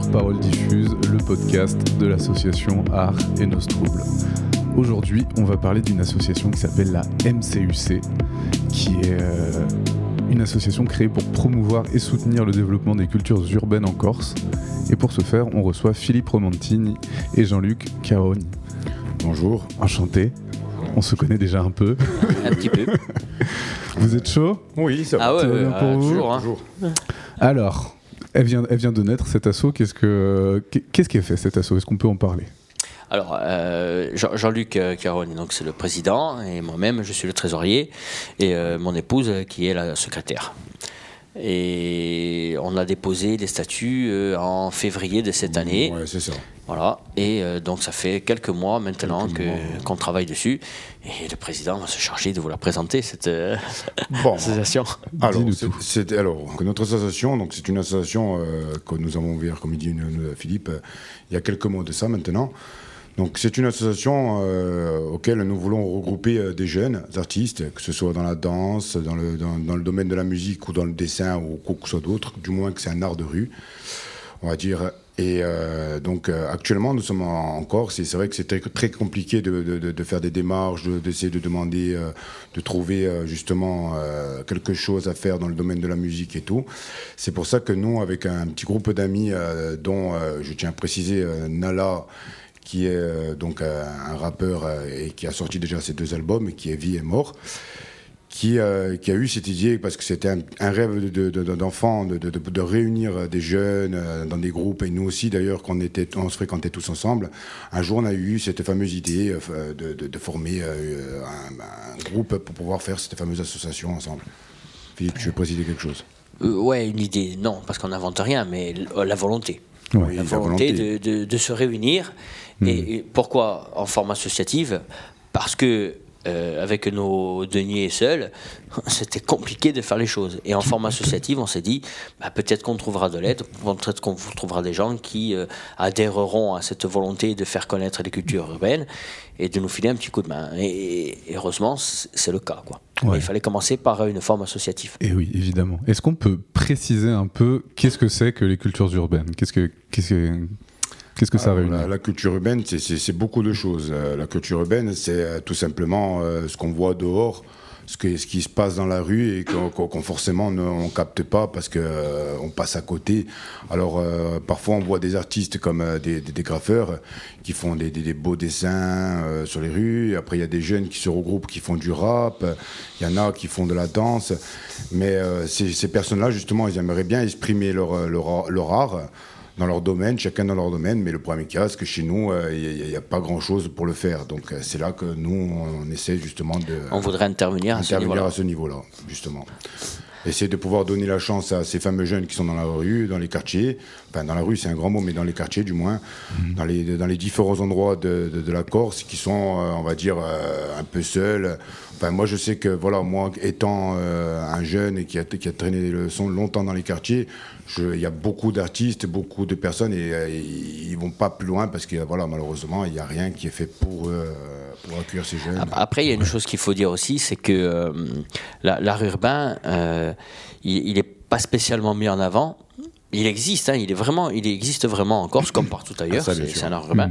sur Parole Diffuse, le podcast de l'association Art et Nos Troubles. Aujourd'hui, on va parler d'une association qui s'appelle la MCUC, qui est euh, une association créée pour promouvoir et soutenir le développement des cultures urbaines en Corse. Et pour ce faire, on reçoit Philippe Romantini et Jean-Luc Caoni. Bonjour. Enchanté. On se connaît déjà un peu. Un petit peu. Vous êtes chaud? Oui, ça va. Ah ouais, pour euh, vous? toujours. hein. Alors, elle vient, elle vient de naître, cet assaut. Qu'est-ce que, qu'est-ce a fait cet assaut? Est-ce qu'on peut en parler? Alors, euh, Jean- Jean-Luc euh, Caroni, donc c'est le président, et moi-même, je suis le trésorier, et euh, mon épouse qui est la secrétaire. Et on a déposé les statuts euh, en février de cette année. Ouais, c'est ça. Voilà. Et euh, donc, ça fait quelques mois maintenant Quelques que- mois, ouais. qu'on travaille dessus. Et le président va se charger de vous la présenter, cette euh, Bon, association. alors, Dis-nous c'est- tout. c'est- alors, que notre association, donc c'est une association euh, que nous avons ouverte, comme il dit Philippe, euh, il y a quelques mois de ça maintenant. Donc c'est une association euh, auquel nous voulons regrouper euh, des jeunes artistes, que ce soit dans la danse, dans le, dans, le domaine de la musique ou dans le dessin ou quoi que ce soit d'autre, du moins que c'est un art de rue, on va dire. Et euh, donc euh, actuellement nous sommes en, Corse et c'est vrai que c'est très, très compliqué de, de- de- faire des démarches, de- d'essayer de demander, euh, de trouver euh, justement euh, quelque chose à faire dans le domaine de la musique et tout. C'est pour ça que nous, avec un petit groupe d'amis, dont je tiens à préciser Nala, qui est euh, donc euh, un rappeur euh, et qui a sorti déjà ses deux albums, qui est Vie et Mort, qui, a eu cette idée, parce que c'était un, rêve de- de- de- d'enfant, de, réunir des jeunes dans des groupes, et nous aussi d'ailleurs, quand on, était, on se fréquentait tous ensemble, un jour on a eu cette fameuse idée de, former un, groupe pour pouvoir faire cette fameuse association ensemble. Philippe, tu veux préciser quelque chose? Ouais, une idée, non, parce qu'on n'invente rien, mais la volonté. Oui, la volonté, volonté. De, de- de se réunir. Et, et pourquoi en forme associative Parce que euh, avec nos deniers seuls, c'était compliqué de faire les choses. Et en forme associative, on s'est dit, bah, peut-être qu'on trouvera de l'aide, peut-être qu'on trouvera des gens qui euh, adhéreront à cette volonté de faire connaître les cultures urbaines et de nous filer un petit coup de main. Et, et heureusement, c'est le cas. Quoi. Mais il fallait commencer par une forme associative. Et oui, évidemment. Est-ce qu'on peut préciser un peu qu'est-ce que c'est que les cultures urbaines? Qu'est-ce que, qu'est-ce que, qu'est-ce que ça Alors, réunit la, la culture urbaine, c'est- beaucoup de choses. Euh, la culture urbaine, c'est euh, tout simplement euh, ce qu'on voit dehors, ce, que, ce qui se passe dans la rue et qu'on qu'on- qu'on forcément ne on capte pas parce que euh, on passe à côté. Alors euh, parfois on voit des artistes comme euh, des, des- des graffeurs qui font des, des- beaux dessins euh, sur les rues. Après il y a des jeunes qui se regroupent, qui font du rap. Il y en a qui font de la danse. Mais euh, ces, ces personnes-là, justement, ils aimeraient bien exprimer leur, leur, leur art dans leur domaine, chacun dans leur domaine, mais le problème qu'il y a, c'est que chez nous, euh, il n'y a, pas grand-chose pour le faire. Donc euh, c'est là que nous, on essaie justement de On voudrait intervenir à intervenir ce niveau-là, justement. Essayer de pouvoir donner la chance à ces fameux jeunes qui sont dans la rue, dans les quartiers, enfin dans la rue c'est un grand mot, mais dans les quartiers du moins, dans, les, dans les différents endroits de, de- de la Corse qui sont, euh, on va dire, euh, un peu seuls. Enfin, moi je sais que, voilà, moi étant euh, un jeune et qui a, qui a traîné le son longtemps dans les quartiers, il y a beaucoup d'artistes, beaucoup de personnes et euh, ils vont pas plus loin parce que, voilà, malheureusement, il n'y a rien qui est fait pour, euh, pour accueillir ces jeunes. Ap- Après, il y a une chose qu'il faut dire aussi, c'est que euh, la- l'art urbain, euh, il n'est pas spécialement mis en avant. Il existe, hein, il, est vraiment, il existe vraiment en Corse, comme partout ailleurs. bien c'est un art urbain.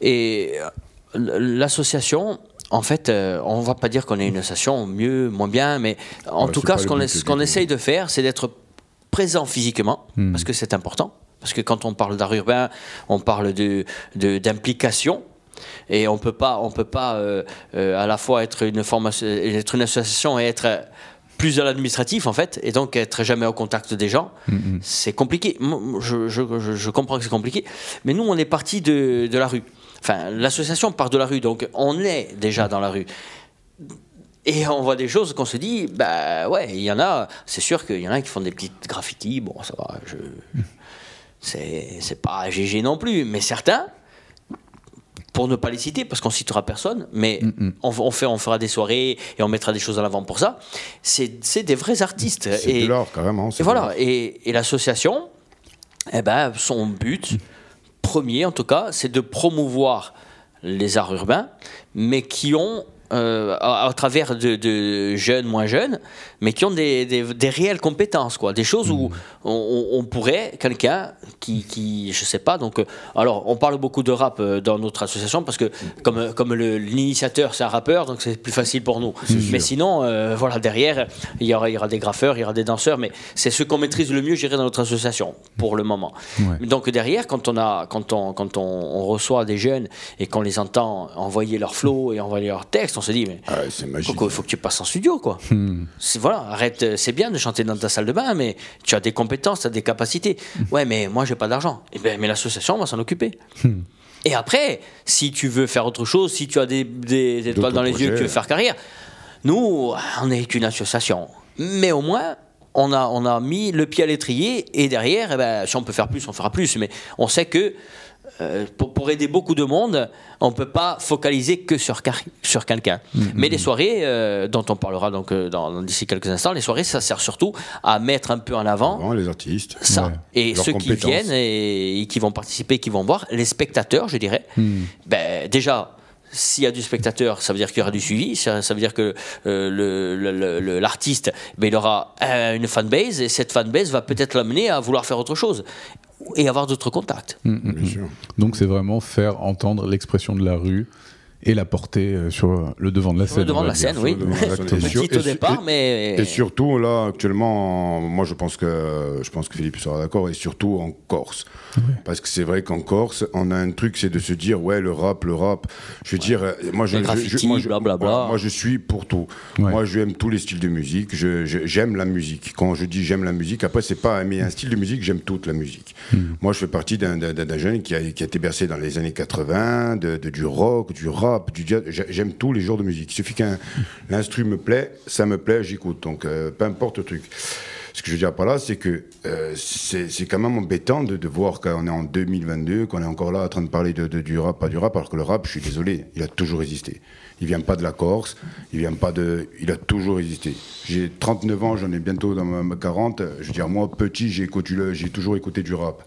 Et euh, l'association, en fait, euh, on ne va pas dire qu'on est une association mieux, moins bien, mais en Ouais, tout cas, ce qu'on essaye de faire, c'est d'être présent physiquement, Hmm. parce que c'est important. Parce que quand on parle d'art urbain, on parle de- de- d'implication. Et on peut pas, on peut pas euh, euh, à la fois être une, formation, être une association et être plus à l'administratif en fait, et donc être jamais au contact des gens. C'est compliqué. Je, je- je- je comprends que c'est compliqué, mais nous on est parti de, de la rue. Enfin, l'association part de la rue, donc on est déjà dans la rue. Et on voit des choses qu'on se dit, bah ouais, il y en a, c'est sûr qu'il y en a qui font des petites graffitis, bon, ça va, je. C'est c'est pas GG non plus, mais certains, pour ne pas les citer, parce qu'on citera personne, mais on, on fait, on fera des soirées et on mettra des choses en avant pour ça, c'est des vrais artistes. C'est Et, de l'art, carrément. c'est et voilà, et, et l'association, eh ben, son but premier en tout cas, c'est de promouvoir les arts urbains, mais qui ont euh, à, à travers de, de jeunes, moins jeunes, mais qui ont des, des, des réelles compétences, quoi. Des choses où on, on pourrait, quelqu'un qui, qui, je sais pas, donc, euh, alors, on parle beaucoup de rap euh, dans notre association parce que, comme, comme l'initiateur, c'est un rappeur, donc c'est plus facile pour nous. Mais sinon, euh, voilà, derrière, il y, aura, il y aura des graffeurs, il y aura des danseurs, mais c'est ce qu'on maîtrise le mieux, je dirais, dans notre association, pour le moment. Ouais. Donc derrière, quand on, a, quand on, quand on, on reçoit des jeunes et qu'on les entend envoyer leur flow et envoyer leurs textes, on se dit, mais Ah. Coco, il faut que tu passes en studio, quoi. C'est- Voilà, arrête, euh, c'est bien de chanter dans ta salle de bain, mais tu as des compétences, tu as des capacités. Ouais, mais moi, j'ai pas d'argent. Eh ben, mais l'association va s'en occuper. Et après, si tu veux faire autre chose, si tu as des, des étoiles dans les yeux, que tu veux faire carrière, nous, on est une association. Mais au moins, on a, on a mis le pied à l'étrier et derrière, eh ben, si on peut faire plus, on fera plus. Mais on sait que euh, pour, pour aider beaucoup de monde, on ne peut pas focaliser que sur, sur quelqu'un. Mais les soirées, euh, dont on parlera donc euh, d'ici quelques instants, les soirées, ça sert surtout à mettre un peu en avant Avant, les artistes. ça. Ouais. Et Leurs ceux qui viennent et, et qui vont participer, qui vont voir, les spectateurs, je dirais, ben, déjà. S'il y a du spectateur, ça veut dire qu'il y aura du suivi, ça, ça veut dire que euh, l'artiste, ben, il aura euh, une fanbase et cette fanbase va peut-être l'amener à vouloir faire autre chose et avoir d'autres contacts. Bien sûr. Donc c'est vraiment faire entendre l'expression de la rue et la porter euh, sur le devant de la Sur scène. le devant de la dire. scène, oui. Sur le devant de la scène. Exactement. Et sur- Petit au départ, et- mais. Et surtout, là, actuellement, moi, je pense que, je pense que Philippe sera d'accord, et surtout en Corse. Parce que c'est vrai qu'en Corse, on a un truc, c'est de se dire, ouais, le rap, le rap. Je veux dire, euh, moi, je, Les je- graffitis, je- moi, je- blablabla. voilà, moi, je suis pour tout. Ouais. Moi, j'aime tous les styles de musique. Je- je- J'aime la musique. Quand je dis j'aime la musique, après, c'est pas aimer un style de musique, j'aime toute la musique. Moi, je fais partie d'un jeune qui a, qui a été bercé dans les années 80, de, de- du rock, du rap, du jazz. J'ai- J'aime tous les genres de musique. Il suffit qu'un l'instru me plaît, ça me plaît, j'écoute. Donc, euh, peu importe le truc. Ce que je veux dire par là, c'est que euh, c'est quand même embêtant de, de voir qu'on est en 2022, qu'on est encore là en train de parler de, de- du rap, pas du rap, alors que le rap, je suis désolé, il a toujours existé. Il vient pas de la Corse, il vient pas de, il a toujours existé. J'ai 39 ans, j'en ai bientôt dans ma, ma 40. Je veux dire, moi, petit, j'ai toujours écouté du rap.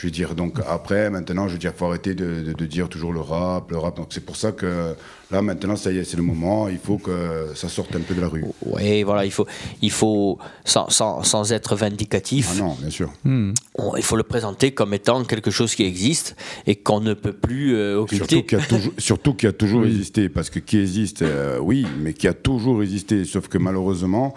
Je veux dire, donc après, maintenant, je veux dire, faut arrêter de, de- de dire toujours le rap, le rap. Donc c'est pour ça que là, maintenant, ça y est, c'est le moment. Il faut que ça sorte un peu de la rue. Oui, voilà, il faut, il faut sans, sans, sans être vindicatif, Ah non, bien sûr. on- il faut le présenter comme étant quelque chose qui existe et qu'on ne peut plus euh, Surtout occulter. a toujours, y a toujours existé, parce que qui existe, euh, oui, mais qui a toujours existé. Sauf que malheureusement,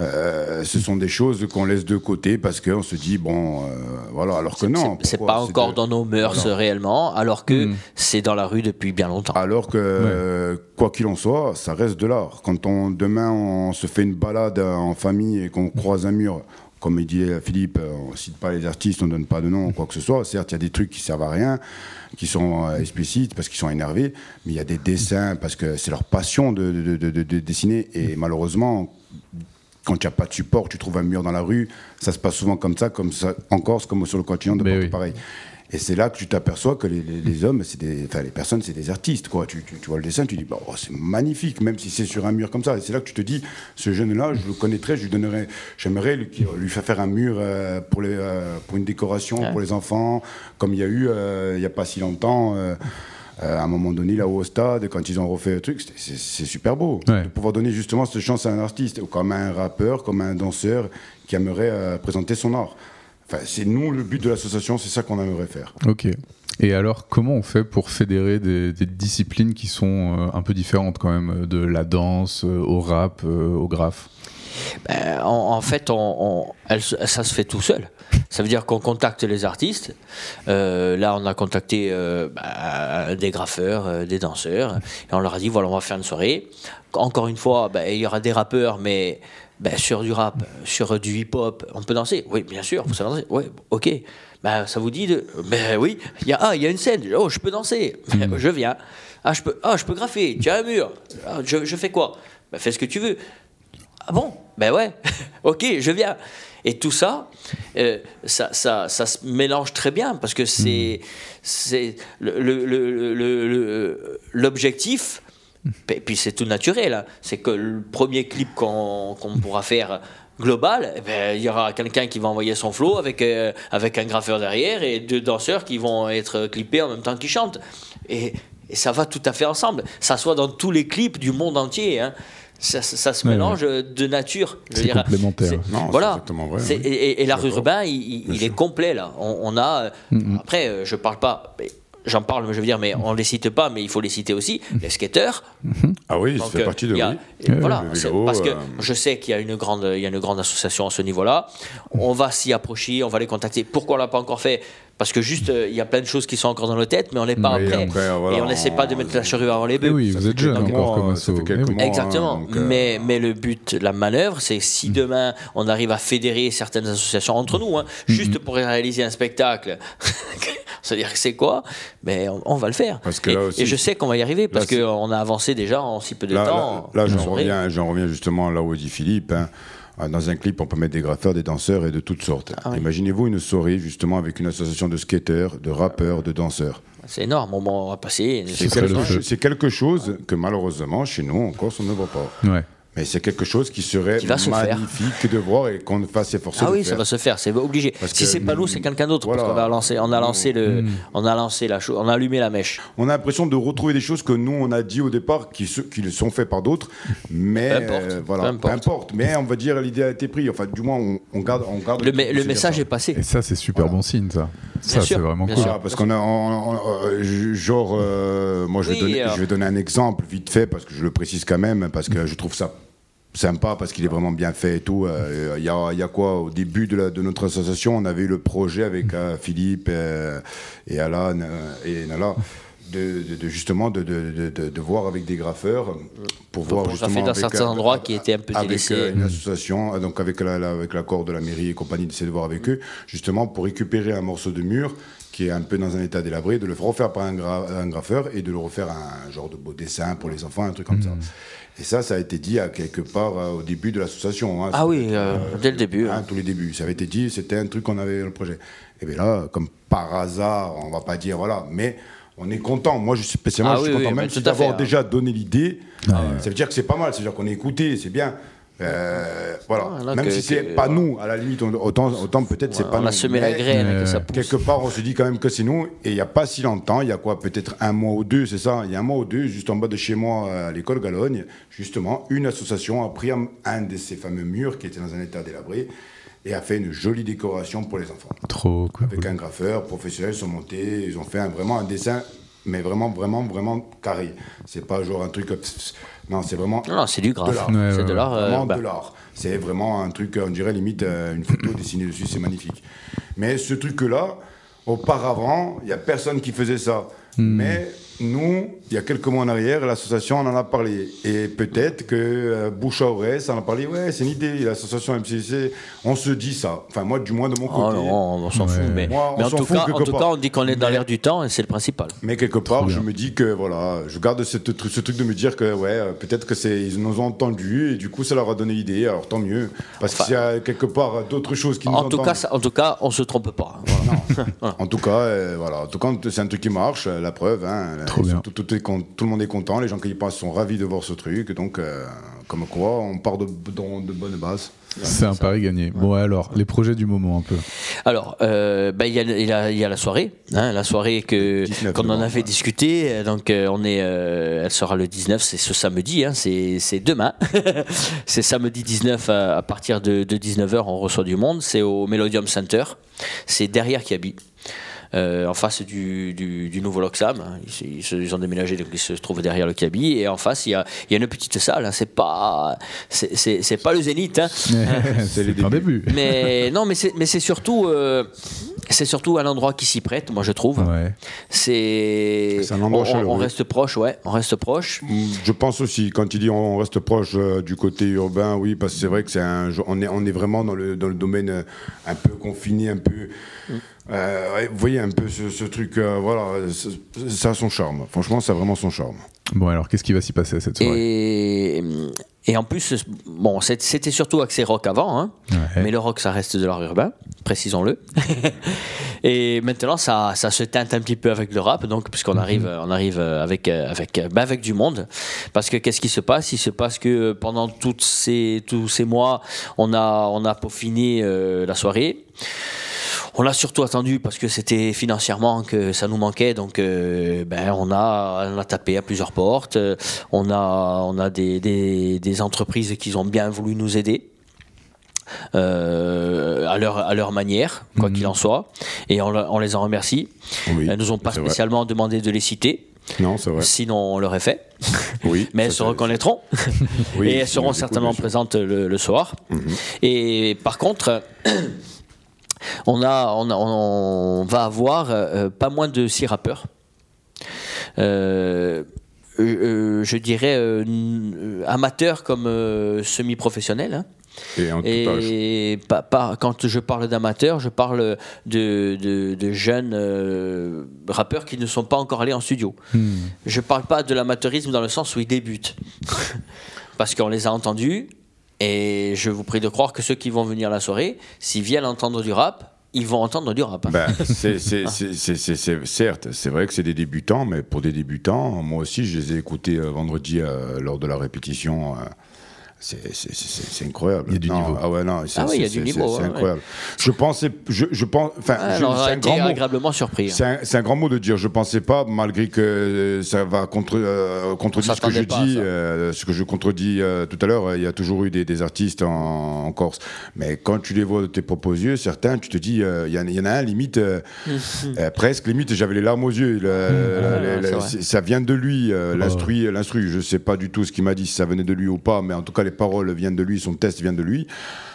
euh, ce sont des choses qu'on laisse de côté parce qu'on se dit bon, euh, voilà. Alors que non, C'est- pas encore de- dans nos mœurs Voilà. réellement, alors que c'est dans la rue depuis bien longtemps. Alors que, euh, quoi qu'il en soit, ça reste de l'art. Quand on, demain on se fait une balade en famille et qu'on croise un mur, comme il dit Philippe, on cite pas les artistes, on donne pas de nom, quoi que ce soit. Certes, il y a des trucs qui servent à rien, qui sont euh, explicites parce qu'ils sont énervés, mais il y a des dessins parce que c'est leur passion de, de- de- de- de dessiner. Et malheureusement, quand il n'y a pas de support, tu trouves un mur dans la rue, ça se passe souvent comme ça, comme ça en Corse, comme sur le continent, de partout oui. pareil. Et c'est là que tu t'aperçois que les, les- les hommes, c'est des, enfin les personnes, c'est des artistes, quoi. Tu, tu- tu vois le dessin, tu dis, bah, oh, c'est magnifique, même si c'est sur un mur comme ça. Et c'est là que tu te dis, ce jeune-là, je le connaîtrais, je lui donnerais, j'aimerais lui, lui faire faire un mur euh, pour, les, euh, pour une décoration, Ouais. pour les enfants, comme il y a eu euh, il n'y a pas si longtemps. Euh, à un moment donné, là au stade, quand ils ont refait le truc, c'est super beau Ouais. de pouvoir donner justement cette chance à un artiste, ou comme à un rappeur, comme à un danseur qui aimerait euh, présenter son art. Enfin, c'est nous le but de l'association, c'est ça qu'on aimerait faire. Ok. Et alors, comment on fait pour fédérer des, des disciplines qui sont euh, un peu différentes quand même, de la danse euh, au rap, euh, au graphe? Ben, en, en fait, on, on- elle se- ça se fait tout seul. Ça veut dire qu'on contacte les artistes. Euh, là, on a contacté euh, bah, des graffeurs, euh, des danseurs, et on leur a dit voilà, on va faire une soirée. Encore une fois, ben, il y aura des rappeurs, mais ben, sur du rap, sur du hip-hop, on peut danser. Oui, bien sûr, vous savez danser. Oui, ok. Ben, ça vous dit de. Ben oui, il y a, ah, il y a une scène. Oh, je peux danser. Ben, Je viens. Ah, je peux, ah, je peux graffer. Tu as un mur. Ah, je, je fais quoi? Ben, Fais ce que tu veux. Ah bon? Ben ouais, ok, je viens. Et tout ça, euh, ça, ça, ça se mélange très bien parce que c'est le- l'objectif. Et puis c'est tout naturel. hein, C'est que le premier clip qu'on qu'on pourra faire global, eh ben, il y aura quelqu'un qui va envoyer son flow avec, euh, avec un graffeur derrière et deux danseurs qui vont être clippés en même temps qu'ils chantent. Et, Et ça va tout à fait ensemble. Ça soit dans tous les clips du monde entier. hein. Ça, ça- ça se Ouais, mélange de nature. C'est dire, complémentaire. c'est- Non, c'est voilà. exactement vrai, C'est- oui. Et, et l'art D'accord. urbain, il, est complet là. On, on a. euh, Mm-hmm. Après, euh, je parle pas. mais J'en parle, je veux dire, mais on les cite pas, mais il faut les citer aussi. Les skateurs. Ah oui, ça fait euh, partie de a- oui. voilà, vélo, parce que euh, je sais qu'il y a une grande, il y a une grande association à ce niveau-là. On va s'y approcher, on va les contacter. Pourquoi on l'a pas encore fait? Parce que juste, euh, il y a plein de choses qui sont encore dans nos têtes, mais on n'est pas Oui, après, voilà, et on n'essaie pas de on- mettre la charrue avant les Eh bœufs. oui, Ça vous êtes jeune encore comme ça fait quelques Eh oui. mois. Exactement. donc, euh, mais, mais le but, la manœuvre, c'est si demain on arrive à fédérer certaines associations entre nous, hein, juste pour réaliser un spectacle, c'est-à-dire que c'est quoi Mais on, on va le faire. Parce que et, là aussi- et je sais qu'on va y arriver parce qu'on a avancé déjà en si peu de Là, temps. là, là, en j'en reviens, reviens justement là où dit Philippe. hein. Ah, Dans un clip, on peut mettre des graffeurs, des danseurs et de toutes sortes. Ah oui. Imaginez-vous une soirée justement avec une association de skateurs, de rappeurs, de danseurs. C'est énorme. On va passer. Quelque, c'est quelque chose que malheureusement chez nous en Corse on ne voit pas. Ouais. Mais c'est quelque chose qui serait Qui va se faire. magnifique de voir et qu'on fasse efforcer Ah oui, ça va se faire, c'est obligé. Parce si c'est pas nous, c'est quelqu'un d'autre. Voilà. Parce qu'on a lancé, on a lancé le, Mm. on a lancé la chose, on a allumé la mèche. On a l'impression de retrouver des choses que nous on a dit au départ qui, se- qui le sont faits par d'autres, mais Peu importe, euh, peu voilà, importe. Mais on va dire l'idée a été prise. Enfin, du moins on, on garde, on garde. Le, me- message ça. est passé. Et ça, c'est super Voilà. bon signe, ça. Ça, c'est vraiment bien cool. sûr. Voilà, parce qu'on a, on- on- genre, euh, moi je vais, Oui, donner, alors. je vais donner un exemple vite fait parce que je le précise quand même parce que je trouve ça sympa parce qu'il est vraiment bien fait et tout. Euh, Il y, a, il y a quoi au début de, la- de notre association, on avait eu le projet avec euh, Philippe euh, et Alan euh, et Nala. De, de- de justement de, de, de- de- de voir avec des graffeurs pour voir pour justement dans avec, certains euh, endroits qui étaient un peu délaissés. euh, une association euh, donc avec la- la- avec l'accord de la mairie et compagnie d'essayer de voir avec eux justement pour récupérer un morceau de mur qui est un peu dans un état délabré de le refaire par un, gra- un graffeur et de le refaire un genre de beau dessin pour les enfants un truc comme ça et ça ça a été dit à quelque part euh, au début de l'association hein. Ah oui, euh, dès le début. hein, tous les débuts ça avait été dit c'était un truc qu'on avait dans le projet et bien là comme par hasard on va pas dire voilà mais on est content. Moi, je suis spécialement Ah je suis oui, content, oui, même si d'avoir hein. déjà donné l'idée. Ça veut dire que c'est pas mal. C'est-à-dire qu'on est écouté, c'est bien. Euh, voilà. Voilà, même que- si c'est pas nous, à la limite, on- autant, autant peut-être c'est pas on nous. a semé la graine Euh, que ça pousse. Quelque part, on se dit quand même que c'est nous. Et il n'y a pas si longtemps, il y a quoi Peut-être un mois ou deux, c'est ça Il y a un mois ou deux, juste en bas de chez moi, à l'école Galogne, justement, une association a pris un, un de ces fameux murs qui était dans un état délabré et a fait une jolie décoration pour les enfants. Trop cool. Avec un graffeur professionnel, ils sont montés, ils ont fait un- vraiment un dessin, mais vraiment, vraiment, vraiment carré. C'est pas genre un truc. euh, Non, c'est vraiment. Non, c'est du graphe. C'est de l'art. euh, bah, de l'art. C'est vraiment un truc, on dirait limite euh, une photo dessinée dessus, c'est magnifique. Mais ce truc-là, auparavant, il n'y a personne qui faisait ça. Hmm. Mais nous, il y a quelques mois en arrière, l'association on en a parlé. Et peut-être que euh, bouche à oreille, ça en a parlé. Ouais, c'est une idée, l'association MCC, on se dit ça. Enfin, moi, du moins de mon Oh côté. non, on s'en Ouais. fout. Mais, Moi, on mais en, tout fout cas, en tout cas, on dit qu'on est dans l'air du temps et c'est le principal. Mais quelque part, je me dis que voilà, je garde cette ce truc de me dire que ouais, euh, peut-être que c'est ils nous ont entendus et du coup ça leur a donné l'idée. Alors tant mieux, parce Enfin- qu'il y a quelque part d'autres choses qui nous En tout, cas, ça- en tout cas, on se trompe pas. Voilà. En tout cas, euh, voilà. En tout cas, c'est un truc qui marche. euh, La preuve, hein, Trop bien. Tout, tout est con- tout le monde est content. Les gens qui y passent sont ravis de voir ce truc. Donc, euh, comme quoi, on part de, de, de bonnes bases. C'est un pari gagné. Bon, alors, les projets du moment un peu. Alors, euh, ben, il y, a, y y la soirée, hein, la soirée que 19 qu'on en avait ouais. discuté. euh, Donc, euh, on est, euh, elle sera le 19, c'est ce samedi, hein, c'est demain. c'est samedi 19 à, à partir de, 19h, on reçoit du monde. C'est au Melodium Center. C'est derrière Kiabi. Euh, en face du, du, du nouveau Loxam. hein. Ils, ont déménagé, donc ils se trouvent derrière le Kiabi. Et en face, il y a, il y a une petite salle. hein. C'est pas, c'est- pas le Zénith. hein. c'est les un début. Mais non, mais c'est mais c'est surtout euh, c'est surtout un endroit qui s'y prête, moi je trouve. Ouais. C'est C'est un endroit on- on, chaleureux. on reste proche, ouais, on reste proche. Mm, Je pense aussi, quand il dit on reste proche euh, du côté urbain, oui, parce que c'est vrai que c'est un, on est, on est vraiment dans le, dans le domaine un peu confiné, un peu. Euh, vous voyez un peu ce, ce truc, euh, voilà, ça a son charme. Franchement, ça a vraiment son charme. Bon, alors, qu'est-ce qui va s'y passer à cette soirée Et, et en plus, bon, c'était surtout axé rock avant, hein, Ouais. mais le rock ça reste de l'art urbain, précisons-le. et maintenant ça, ça se teinte un petit peu avec le rap, donc puisqu'on arrive, on arrive avec avec ben, avec du monde, parce que qu'est-ce qui se passe? Il se passe que pendant toutes ces tous ces mois, on a on a peaufiné euh, la soirée. On l'a surtout attendu parce que c'était financièrement que ça nous manquait, donc euh, ben, on, a, on a tapé à plusieurs portes. Euh, On a, on a des, des, des entreprises qui ont bien voulu nous aider. euh, à, leur, à leur manière, quoi Mhm. qu'il en soit, et on, le- on les en remercie. Oui, Elles nous ont pas vrai. spécialement demandé de les citer, Non, c'est vrai. sinon on l'aurait fait, Oui. mais elles se reconnaîtront Oui, et elles seront certainement présentes le, le soir. Mhm. Et par contre, on, a, on, a- on va avoir euh, pas moins de six rappeurs. Euh, euh, euh, je dirais euh, euh, amateurs comme euh, semi-professionnels. hein. Et en tout âge. Et pas, pas- quand je parle d'amateurs, je parle de, de- de jeunes euh, rappeurs qui ne sont pas encore allés en studio. Hmm. Je parle pas de l'amateurisme dans le sens où ils débutent. Parce qu'on les a entendus, et je vous prie de croire que ceux qui vont venir à la soirée, s'ils viennent entendre du rap, ils vont entendre du rap. Ben, c'est- certes, c'est vrai que c'est des débutants, mais pour des débutants, moi aussi, je les ai écoutés euh, vendredi euh, lors de la répétition. euh, c'est- incroyable. Il y a du Non, niveau. Ah ouais, non, Ah oui, il y a du niveau, C'est ouais, incroyable. Je pensais, je, je pense, enfin, Ah, grand mot. agréablement surpris. hein. C'est un, grand mot de dire. Je pensais pas, malgré que euh, ça va contre, euh, contredire On ce que je pas dis, euh, ce que je contredis euh, tout à l'heure. euh, Il y a toujours eu des, des artistes en, en Corse, mais quand tu les vois de tes propres yeux, certains, tu te dis, euh, il y, en- il y en a un limite, euh, euh, presque limite, j'avais les larmes aux yeux. Le- Ah, le- le- ça vient de lui, euh, l'instru, l'instru. Je sais pas du tout ce qu'il m'a dit, si ça venait de lui ou pas, mais en tout cas, les paroles viennent de lui, son test vient de lui.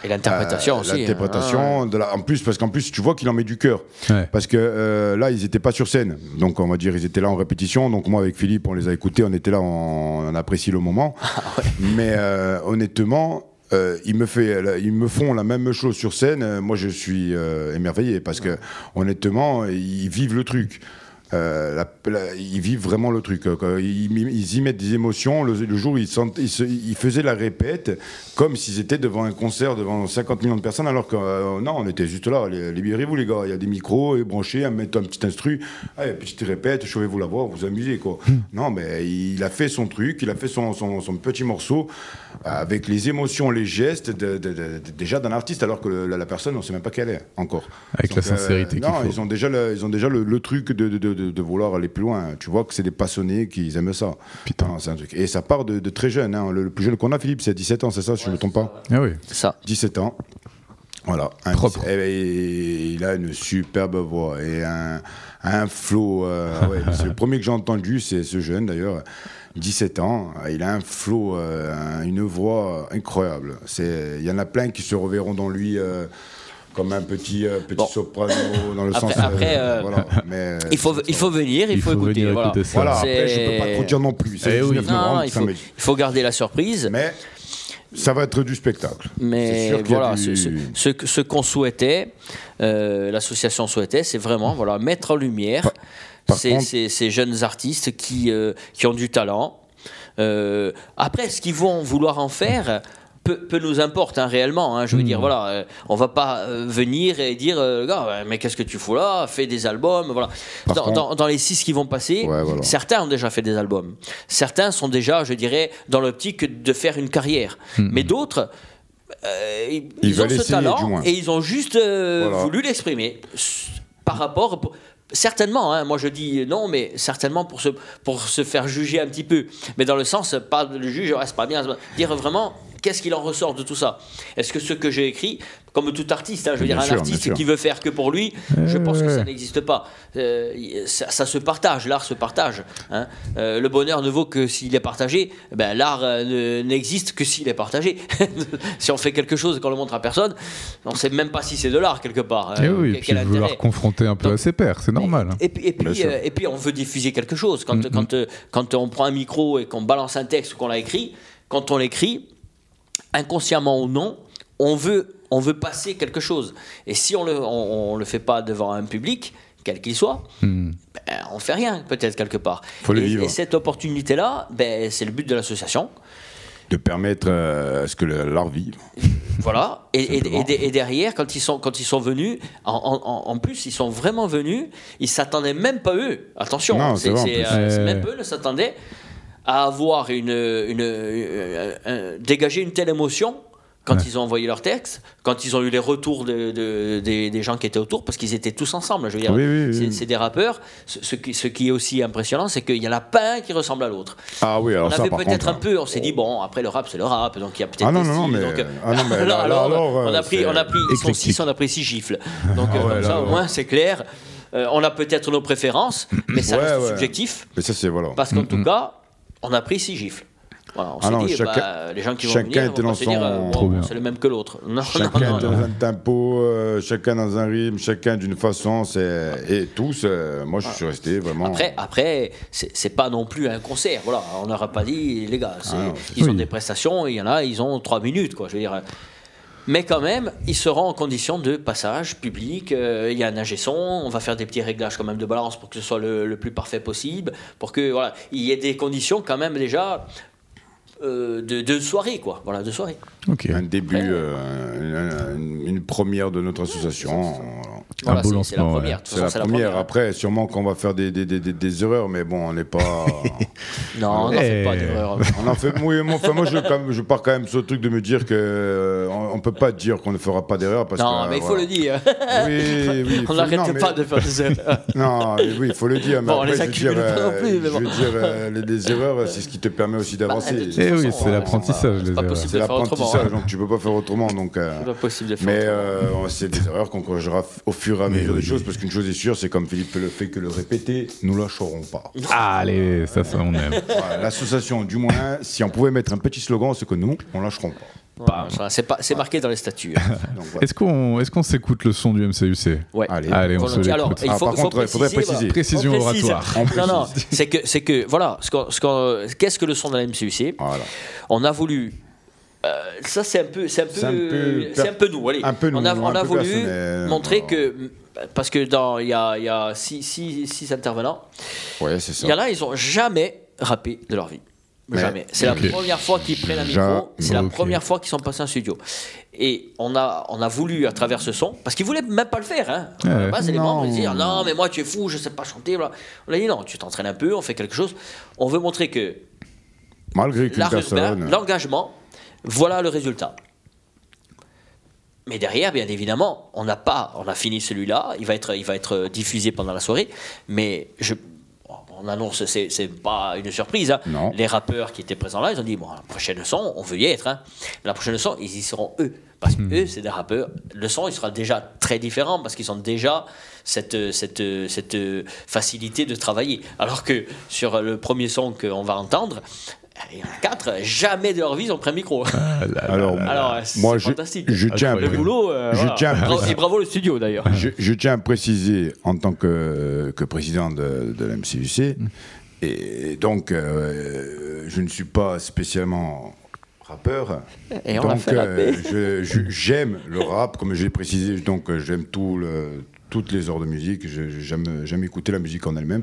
Et l'interprétation Euh, aussi. hein. L'interprétation, la- en plus, parce qu'en plus, tu vois qu'il en met du cœur. Ouais. Parce que euh, là, ils n'étaient pas sur scène. Donc, on va dire, ils étaient là en répétition. Donc, moi, avec Philippe, on les a écoutés. On était là, on, on apprécie le moment. Ah Mais euh, honnêtement, euh, ils, me fait, ils me font la même chose sur scène. Moi, je suis euh, émerveillé parce que, honnêtement, ils vivent le truc. Euh, la- la- ils vivent vraiment le truc. euh, quoi. Ils, ils y mettent des émotions. Le, le jour, ils, sentent- ils, se- ils faisaient la répète comme s'ils étaient devant un concert devant 50 millions de personnes, alors que euh, non, on était juste là. Les- Libérez-vous, les gars. Il y a des micros et branchez, mettre un petit instru. Allez, petite répète, chauffez-vous la voix, vous amusez. Quoi. non, mais il a fait son truc, il a fait son, son, son petit morceau euh, avec les émotions, les gestes, de- de- de- de- déjà d'un artiste, alors que le- la, la personne, on ne sait même pas quelle est encore. Avec la Donc, euh, sincérité qu'il non, faut. ils ont déjà le, ils ont déjà le, le truc de, de, vouloir aller plus loin. Tu vois que c'est des passionnés qui aiment ça. Putain. C'est un truc. Et ça part de, de très jeune. hein. Le, le plus jeune qu'on a, Philippe, c'est 17 ans, c'est ça, si je ne me trompe pas Ah oui. C'est ça. 17 ans. Voilà. Un- Propre. et- et il a une superbe voix et un, un flow. euh, ouais, c'est le premier que j'ai entendu, c'est ce jeune d'ailleurs. 17 ans, il a un flow, euh, un- une voix incroyable. C'est- Il y en a plein qui se reverront dans lui euh, comme un petit, euh, petit Bon. soprano dans le Après- sens. après, euh, voilà. Mais, euh, Il faut, il faut venir, il, Il faut, faut écouter. venir voilà. écouter ça. Voilà, après, je C'est- peux pas trop dire non plus. C'est Eh oui. 19 Non, novembre, il faut, il faut garder la surprise. Mais ça va être du spectacle. Mais sûr voilà, du- ce, ce- ce que- ce qu'on souhaitait, euh, l'association souhaitait, c'est vraiment voilà, mettre en lumière par ces, contre- ces- ces jeunes artistes qui, euh, qui ont du talent. Euh, après, ce qu'ils vont vouloir en faire? Peu, peu nous importe hein, réellement. hein. je veux Hmm. dire, voilà, euh, on va pas euh, venir et dire, euh, gars, mais qu'est-ce que tu fous là? Fais des albums, voilà. Dans, contre- dans- dans les six qui vont passer, Ouais, voilà. certains ont déjà fait des albums. Certains sont déjà, je dirais, dans l'optique de faire une carrière. Mais d'autres, euh, ils, Hmm. Ont ce talent et ils ont juste Voilà. voulu l'exprimer par rapport. Certainement, hein, moi je dis non, mais certainement pour se, pour se faire juger un petit peu. Mais dans le sens, pas le juge, c'est pas bien. Dire vraiment, qu'est-ce qu'il en ressort de tout ça? Est-ce que ce que j'ai écrit, comme tout artiste, hein, je veux Bien dire, sûr, un artiste qui veut faire que pour lui, je pense que ça n'existe pas. Euh, ça, ça se partage, l'art se partage. hein. Euh, le bonheur ne vaut que s'il est partagé. Ben, l'art euh, ne- n'existe que s'il est partagé. si on fait quelque chose et qu'on le montre à personne, on ne sait même pas si c'est de l'art quelque part. Et Euh, oui, quel- puis vouloir confronter un peu Donc- à ses pairs, c'est normal. hein. et, puis- et puis, et on veut diffuser quelque chose. Quand, Mm, quand, quand on prend un micro et qu'on balance un texte ou qu'on l'a écrit, quand on l'écrit, inconsciemment ou non, on veut, on veut passer quelque chose. Et si on ne le, on, on le fait pas devant un public, quel qu'il soit, Hmm. ben, on fait rien peut-être quelque part. Faut le et, vivre. et cette opportunité-là, ben, c'est le but de l'association. de permettre euh, à ce que l'art vive. Voilà. Et, derrière, quand ils sont, quand ils sont venus, en, en- en plus, ils sont vraiment venus, ils s'attendaient même pas eux. Attention, c'est même eux ne s'attendaient à avoir une, une, euh, un- dégager une telle émotion quand Ouais. ils ont envoyé leur texte, quand ils ont eu les retours de, de- des, des gens qui étaient autour, parce qu'ils étaient tous ensemble. Je veux dire, Oui, oui, oui. c'est des rappeurs. Ce, ce qui, ce qui est aussi impressionnant, c'est qu'il y en a pas un qui ressemble à l'autre. Ah oui, alors on ça, avait peut-être un peu, on s'est dit bon, après le rap c'est le rap, donc il y a peut-être Ah non, des non, non, mais- donc, ah non, mais là- là, alors, on a pris, on a pris, ils sont six, on a pris six gifles. Donc Ah euh, ouais, comme là, ça au moins c'est clair. Euh, on a peut-être nos préférences, mais ça Ouais, reste subjectif, Mais ça, c'est voilà. parce qu'en tout cas, on a pris six gifles. Voilà, on Ah non, dit, chacun- bah, les gens qui vont venir était dans son- euh, c'est le même que l'autre. Non, Chacun non, dans un tempo, euh, chacun dans un rythme, chacun d'une façon. c'est- Et tous, euh, moi, je suis resté vraiment. Après, après c'est pas non plus un concert. Voilà, on n'aura pas dit, les gars, Ah ils ont des prestations, il y en a, ils ont trois minutes, quoi. Je veux dire. Mais quand même, ils seront en condition de passage public. euh, Il y a un ingé son, on va faire des petits réglages quand même de balance pour que ce soit le, le plus parfait possible, pour que voilà, il y ait des conditions quand même déjà euh, de, de soirée, quoi. Voilà, de soirée. Ok. un début, euh, une, une première de notre association. Voilà. Voilà, beau c'est c'est la première. ouais. De toute C'est façon, la, première. Après, sûrement qu'on va faire des, des, des, des- des erreurs, mais bon, on n'est pas. Non, on n'en fait pas d'erreur. on en fait. Oui, moi, enfin, moi je, quand même- je pars quand même sur le truc de me dire que euh, on, on peut pas dire qu'on ne fera pas d'erreurs parce Non, que. mais il faut le dire. Oui, oui. il On n'arrête non, mais- pas de faire des erreurs. Non, mais oui, il faut le dire. Mais Bon, on les je veux accumule dire, pas non plus, mais je bon. veux dire, les, erreurs, c'est ce qui te permet aussi d'avancer. Bah, de toute Eh oui, c'est l'apprentissage, C'est les pas erreurs. possible c'est de faire autrement. l'apprentissage, hein. donc tu peux pas faire autrement. Donc, euh, C'est pas possible de faire mais euh, c'est des erreurs qu'on corrigera au fur et à mesure oui. des choses, parce qu'une chose est sûre, c'est comme Philippe le fait que le répéter, nous lâcherons pas. Allez, ça, ça, on aime. Voilà, L'association, du moins, si on pouvait mettre un petit slogan, c'est que nous, on lâcherons pas. Voilà, ça, c'est pas- c'est marqué dans les statuts. hein. Donc, voilà. Est-ce qu'on est qu'on s'écoute le son du MCUC Ouais. Allez. Allez, on se Volontiers. Alors, l'écoute. il Ah, faut, par faut contre, il faudrait préciser. Précision On précise. oratoire. On Non, non, c'est que, c'est que, voilà, ce qu'on- ce qu'on- qu'est-ce que le son de la MCUC Voilà. On a voulu. Euh, ça, c'est un peu, c'est un C'est un peu c'est un peu nous. Allez, un peu nous, on a, un on a peu voulu personnel, montrer que, parce que dans, il y a, il y a six, six, six intervenants, Ouais, c'est ça. il y en a, ils ont jamais rappé de leur vie. Mais- Jamais. C'est la première fois qu'ils prennent un Ja- micro. C'est la première fois qu'ils sont passés en studio. Et on a, on a voulu, à travers ce son, parce qu'ils voulaient même pas le faire. Hein. À la base, les Non. membres, ils disaient Non, mais moi, tu es fou, je sais pas chanter. On a dit Non, tu t'entraînes un peu, on fait quelque chose. On veut montrer que Malgré qu'une personne. l'engagement, voilà le résultat. Mais derrière, bien évidemment, on n'a pas, on a fini celui-là, il va être, il va être diffusé pendant la soirée, mais je, on annonce, c'est, c'est pas une surprise. hein. Non. Les rappeurs qui étaient présents là, ils ont dit bon, la prochaine son, on veut y être. hein. La prochaine son, ils y seront eux, parce que eux, c'est des rappeurs. Le son, il sera déjà très différent parce qu'ils ont déjà cette, cette, cette facilité de travailler. Alors que sur le premier son qu'on va entendre, il y en a quatre, jamais de leur vie ils ont pris un micro. Ah là là. Alors, moi, je, fantastique. je tiens à Le boulot, euh, Je voilà. tiens à Bravo- préciser- et bravo le studio d'ailleurs. Je, je tiens à préciser en tant que, que président de, de la MCUC, et donc euh, je ne suis pas spécialement rappeur. Et on donc fait rapper. je- je- j'aime le rap, comme j'ai précisé, donc euh, j'aime tout le- toutes les heures de musique, Je- j'aime j'aime écouter la musique en elle-même.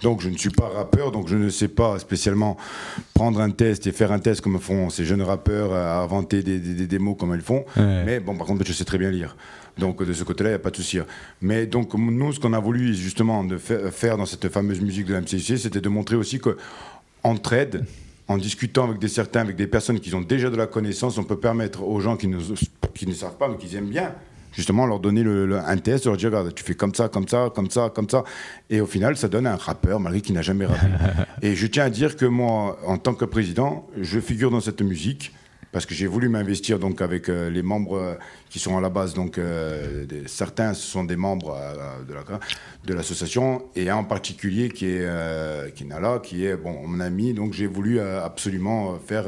Donc je ne suis pas rappeur, donc je ne sais pas spécialement prendre un test et faire un test comme font ces jeunes rappeurs à inventer des, des- mots comme ils font. Ouais. Mais bon, par contre, je sais très bien lire. Donc de ce côté-là, il n'y a pas de souci. Mais donc nous, ce qu'on a voulu justement de fa- faire dans cette fameuse musique de la MCC, c'était de montrer aussi que entraide, en discutant avec des certains, avec des personnes qui ont déjà de la connaissance, on peut permettre aux gens qui ne, qui ne savent pas, mais qui aiment bien, justement leur donner le, le- un test, leur dire regarde, tu fais comme ça, comme ça, comme ça, comme ça. Et au final, ça donne un rappeur, malgré qu'il n'a jamais rappé. Et je tiens à dire que moi, en tant que président, je figure dans cette musique parce que j'ai voulu m'investir donc avec euh, les membres euh, qui sont à la base donc euh, des- certains sont des membres euh, de la de l'association et un en particulier qui est qui est Nala qui est bon mon ami. Donc j'ai voulu absolument faire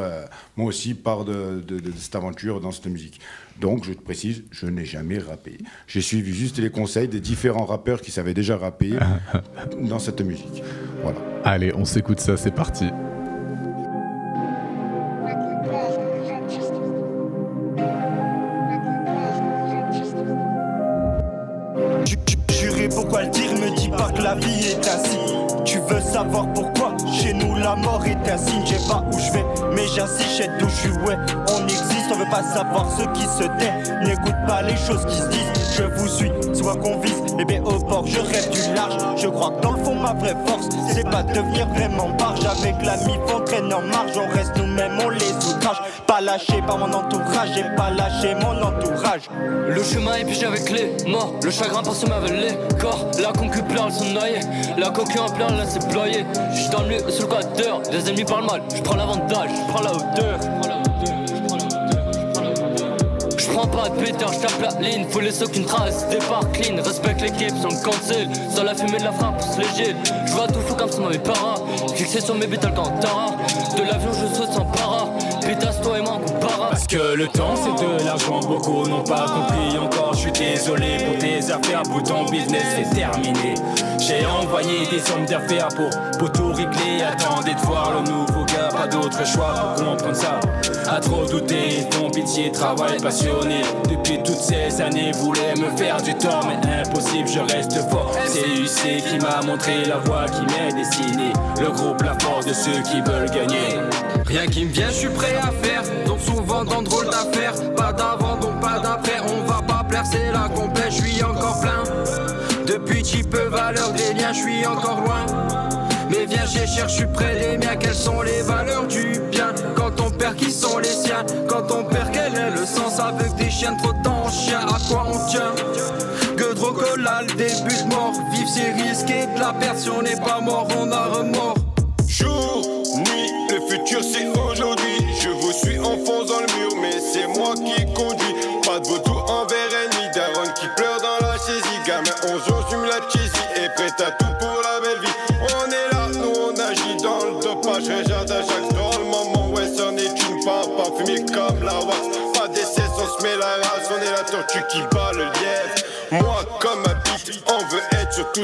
moi aussi part de, de- de cette aventure dans cette musique. Donc je te précise je n'ai jamais rappé. J'ai suivi juste les conseils des différents rappeurs qui savaient déjà rapper dans cette musique. Voilà. Allez, on s'écoute ça, c'est parti. Savoir pourquoi Chez nous, la mort est un signe. Je sais pas où je vais, mais j'insiste, d'où je suis. Ouais, on existe, on veut pas savoir ce qui se tait. N'écoute pas les choses qui se disent. Je vous suis, soit qu'on vise. Bébé au port, je rêve du large. Je crois que dans le fond, ma vraie force, c'est pas devenir vraiment barge. Avec l'ami, on traîne en marge. On reste nous-mêmes, on les outrage. Lâché par mon entourage, j'ai pas lâché mon entourage. Le chemin est piégé avec les morts, le chagrin passe ma les corps. La concu elles sont noyées, la coquille en plein, là c'est ployé. J'suis dans le sur le quater, les ennemis parlent mal, j'prends l'avantage, j'prends la hauteur. J'prends pas de pétard, j'tape la ligne, faut laisser aucune trace, départ clean, respecte l'équipe sans le cancel, sans la fumée de la frappe, pousse léger. J'vois tout fou comme ça m'avait para, fixé sur mes bêtes Alcantara, de l'avion je saute Parce que le temps c'est de l'argent, beaucoup n'ont pas compris encore. Je suis désolé pour tes affaires, pour ton business c'est terminé. J'ai envoyé des sommes d'affaires pour, tout régler. Attendez de voir le nouveau gars, pas d'autre choix pour comprendre ça. À trop douter, font pitié, travail passionné. Depuis toutes ces années, voulaient me faire du tort, mais impossible, je reste fort. C'est UC qui m'a montré la voie qui m'est destinée. Le groupe, la force de ceux qui veulent gagner. Rien qui me vient, je suis prêt à faire. Souvent dans drôle d'affaires. Pas d'avant, donc pas d'après. On va pas plaire, c'est la complète, je suis encore plein. Depuis tu peux valeur des liens, je suis encore loin. Mais viens, j'ai cherche, je suis près miens. Quelles sont les valeurs du bien? Quand on perd, qui sont les siens? Quand on perd, quel est le sens? Avec des chiens, trop de à quoi on tient? Que trop collal, début de mort. Vivre, c'est risqué de la perte. Si on n'est pas mort, on a remords.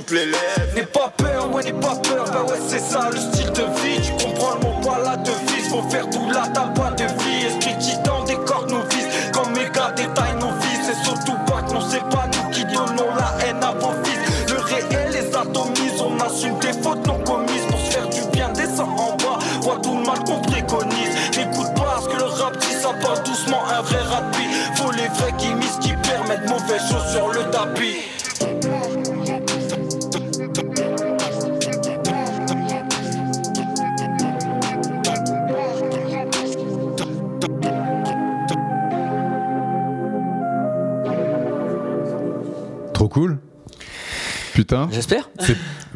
Toutes. N'aie pas peur, ouais, n'aie pas peur, bah ouais, c'est ça le style de vie. Tu comprends le mot, pas la devise. Faut faire tout là, t'as pas de vie. Esprit titan, décore nos vies. Comme méga détaille nos vies. C'est surtout pas que non, c'est pas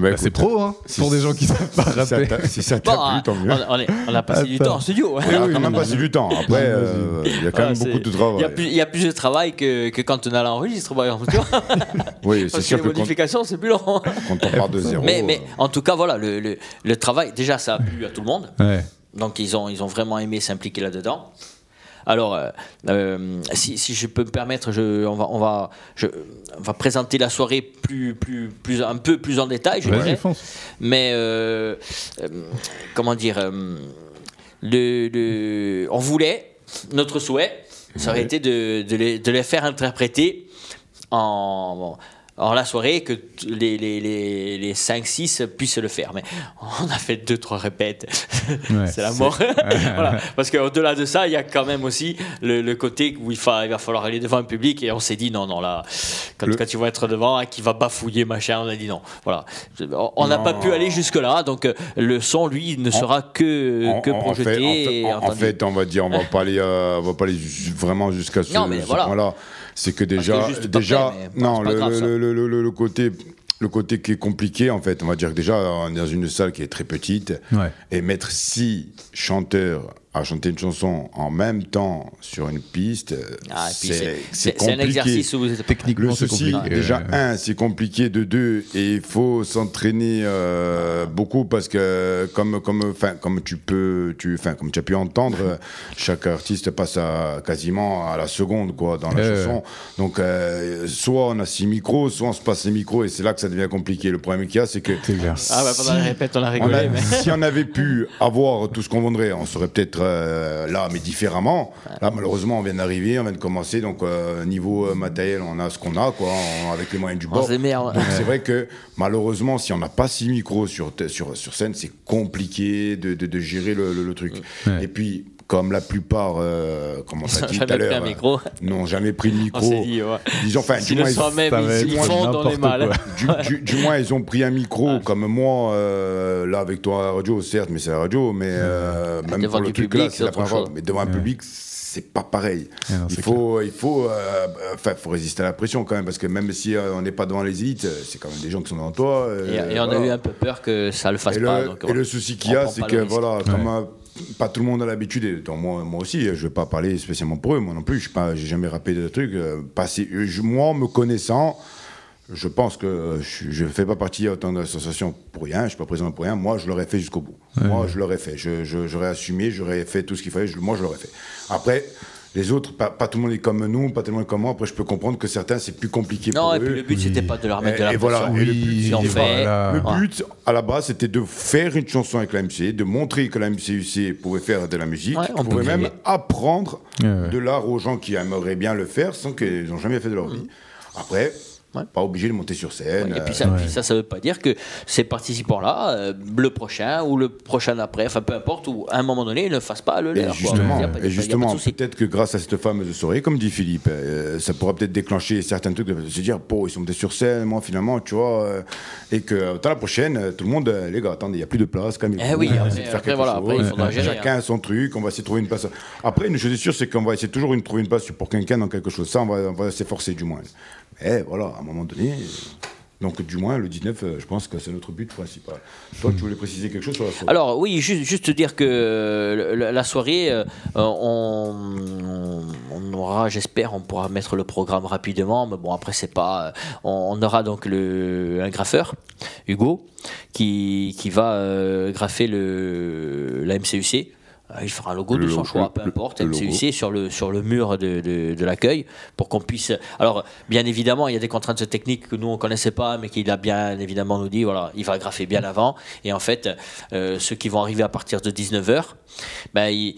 Bah, bah, c'est pro, hein, si- pour des gens qui savent pas Si ça t'a- si ça Bon, t'a plu, tant mieux. on, on est- on a passé du Attends. temps en studio. On a quand même passé du temps. Après, euh, il y a quand même beaucoup de travail. Il y, a plus, il y a plus de travail que, que quand on a tu vois. Oui, c'est Parce que sûr les que quand, modifications, c'est plus long. quand on part de zéro. Mais, euh, mais en tout cas, voilà, le, le, le travail, déjà, ça a plu à tout le monde. Ouais. Donc, ils ont, ils ont vraiment aimé s'impliquer là-dedans. Alors, euh, euh, si, si je peux me permettre, je, on, va, on, va, je, on va présenter la soirée plus, plus, plus, un peu plus en détail, je dirais. Mais, euh, comment dire, le, le- on voulait, notre souhait, ça aurait été de, de les, de les faire interpréter en, en la soirée, que les, les, les, les 5-6 puissent le faire. Mais on a fait 2-3 répètes, Ouais, c'est la mort. Voilà. Parce qu'au-delà de ça, il y a quand même aussi le, le côté où il, fa- il va falloir aller devant un public et on s'est dit non, non, là, quand, Le- quand tu vas être devant, hein, qui va bafouiller, machin, on a dit non. Voilà. On n'a pas pu aller jusque-là, donc euh, le son, lui, ne sera que, en projeté. fait- en fait- en- en fait, on va dire, on va pas aller, euh, on va pas aller vraiment jusqu'à ce, voilà. point-là. C'est que déjà, déjà, prêt, non, le, grave, le, le- le- le côté, le côté qui est compliqué en fait, on va dire que déjà, on est dans une salle qui est très petite Ouais. et mettre six chanteurs à chanter une chanson en même temps sur une piste, Ah, c'est un compliqué. exercice où vous êtes Techniquement, Le souci, compliqué. déjà, Euh, un, c'est compliqué. De deux, et il faut s'entraîner euh, beaucoup parce que, comme, comme, enfin, comme tu peux, tu, enfin, comme tu as pu entendre, chaque artiste passe à, quasiment à la seconde, quoi, dans la Euh. chanson. Donc, euh, soit on a six micros, soit on se passe les micros, et c'est là que ça devient compliqué. Le problème qu'il y a, c'est que. Ah ouais, pendant la répète, on a on rigolé. a- mais... si on avait pu avoir tout ce qu'on voudrait, on serait peut-être euh, là, mais différemment. Là, malheureusement, on vient d'arriver, on vient de commencer. Donc, euh, niveau euh, matériel, on a ce qu'on a, quoi, on- avec les moyens du bord. Donc, c'est vrai que malheureusement, si on n'a pas six micros sur, sur, sur scène, c'est compliqué de, de, de gérer le, le- le truc. Ouais. Et puis, comme la plupart, euh, comme on Ils t'a ont dit tout jamais à pris un l'heure, euh, micro. n'ont jamais pris de micro. dit, ouais. Disons, enfin, Si du le moins, ils- ça ils, ils font dans les quoi. du, du- du moins, ils ont pris un micro, comme moi, euh, là, avec toi à la radio, certes, mais c'est la radio, mais euh, même Devant pour le truc public, là, c'est la première fois. Mais devant un public, c'est pas pareil. Ah non, il faut, il faut, euh, enfin, faut résister à la pression quand même, parce que même si euh, on n'est pas devant les élites, c'est quand même des gens qui sont devant toi. Et, euh, et on a eu un peu peur que ça le fasse Et pas. le, donc, et voilà. le souci qu'il y a, c'est que risque. voilà, comme euh, pas tout le monde a l'habitude, et moi, moi aussi, je vais pas parler spécialement pour eux, moi non plus, je n'ai jamais rappé de trucs. euh, passé- je- moi, me connaissant, je pense que je ne fais pas partie autant d'associations pour rien, je ne suis pas présent pour rien. Moi, je l'aurais fait jusqu'au bout. Moi, je l'aurais fait. Je- je- J'aurais assumé, j'aurais fait tout ce qu'il fallait. je- moi, je l'aurais fait. Après. Les autres, pas, pas tout le monde est comme nous, pas tout le monde est comme moi. Après, je peux comprendre que certains, c'est plus compliqué Non, pour et eux. puis le but, c'était pas de leur mettre de la Et- et voilà, et le but, Oui, fait, voilà. Le but, à la base, c'était de faire une chanson avec la MC, de montrer que la MCUC pouvait faire de la musique, Ouais, on pouvait même apprendre Ouais, ouais. de l'art aux gens qui aimeraient bien le faire sans qu'ils n'ont jamais fait de leur vie. Après, Ouais. pas obligé de monter sur scène. Et puis euh, ça, puis ça, ça veut pas dire que ces participants-là, euh, le prochain ou le prochain après, enfin peu importe, ou à un moment donné, ils ne fassent pas le leur. justement, pas- et justement souci. peut-être que grâce à cette fameuse soirée, comme dit Philippe, euh, ça pourra peut-être déclencher certains trucs, de se dire, bon, ils sont peut-être sur scène, moi finalement, tu vois, euh, et que tant la prochaine, tout le monde, euh, les gars, attendez, il n'y a plus de place, quand même. Eh oui, on va après- essayer de faire après, quelque voilà, chose. après, il faudra gérer, Chacun a son truc, on va essayer de trouver une place. Après, une chose est sûre, c'est qu'on va essayer toujours de trouver une place pour quelqu'un dans quelque chose. Ça, on va, on va s'efforcer du moins. Mais voilà, à un moment donné. Donc, du moins, le 19, euh, je pense que c'est notre but principal. Toi, tu voulais préciser quelque chose sur la soirée? Alors oui, juste, juste dire que euh, la soirée, euh, on, aura, j'espère, on pourra mettre le programme rapidement, mais bon après c'est pas, on, aura donc le, un graffeur, Hugo, qui, qui va graffer le, la MCUC. Euh, Il fera un logo Le de son logo, choix, peu importe. MCUC sur le, sur le mur de, de, de l'accueil pour qu'on puisse. Alors, bien évidemment, il y a des contraintes techniques que nous on connaissait pas, mais qu'il a bien évidemment nous dit voilà, il va graffer bien avant. Et en fait, euh, ceux qui vont arriver à partir de 19h, ben, ils,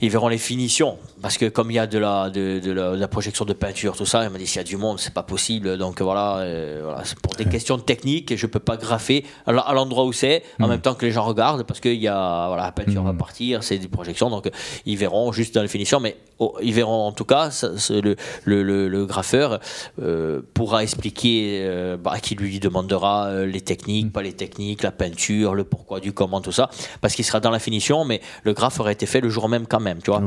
ils verront les finitions. Parce que comme il y a de la, de, de la, de la projection de peinture, tout ça, il m'a dit s'il y a du monde, c'est pas possible. Donc voilà, euh, voilà c'est pour des questions techniques je peux pas graffer à l'endroit où c'est, en même temps que les gens regardent, parce que y a, voilà, la peinture va partir, c'est des projections, donc ils verront juste dans les finitions, mais oh, ils verront en tout cas, ça- le, le, le- le graffeur euh, pourra expliquer euh, bah, qui lui demandera euh, les techniques, pas les techniques, la peinture, le pourquoi du comment, tout ça, parce qu'il sera dans la finition, mais le graphe aurait été fait le jour même quand même, tu vois.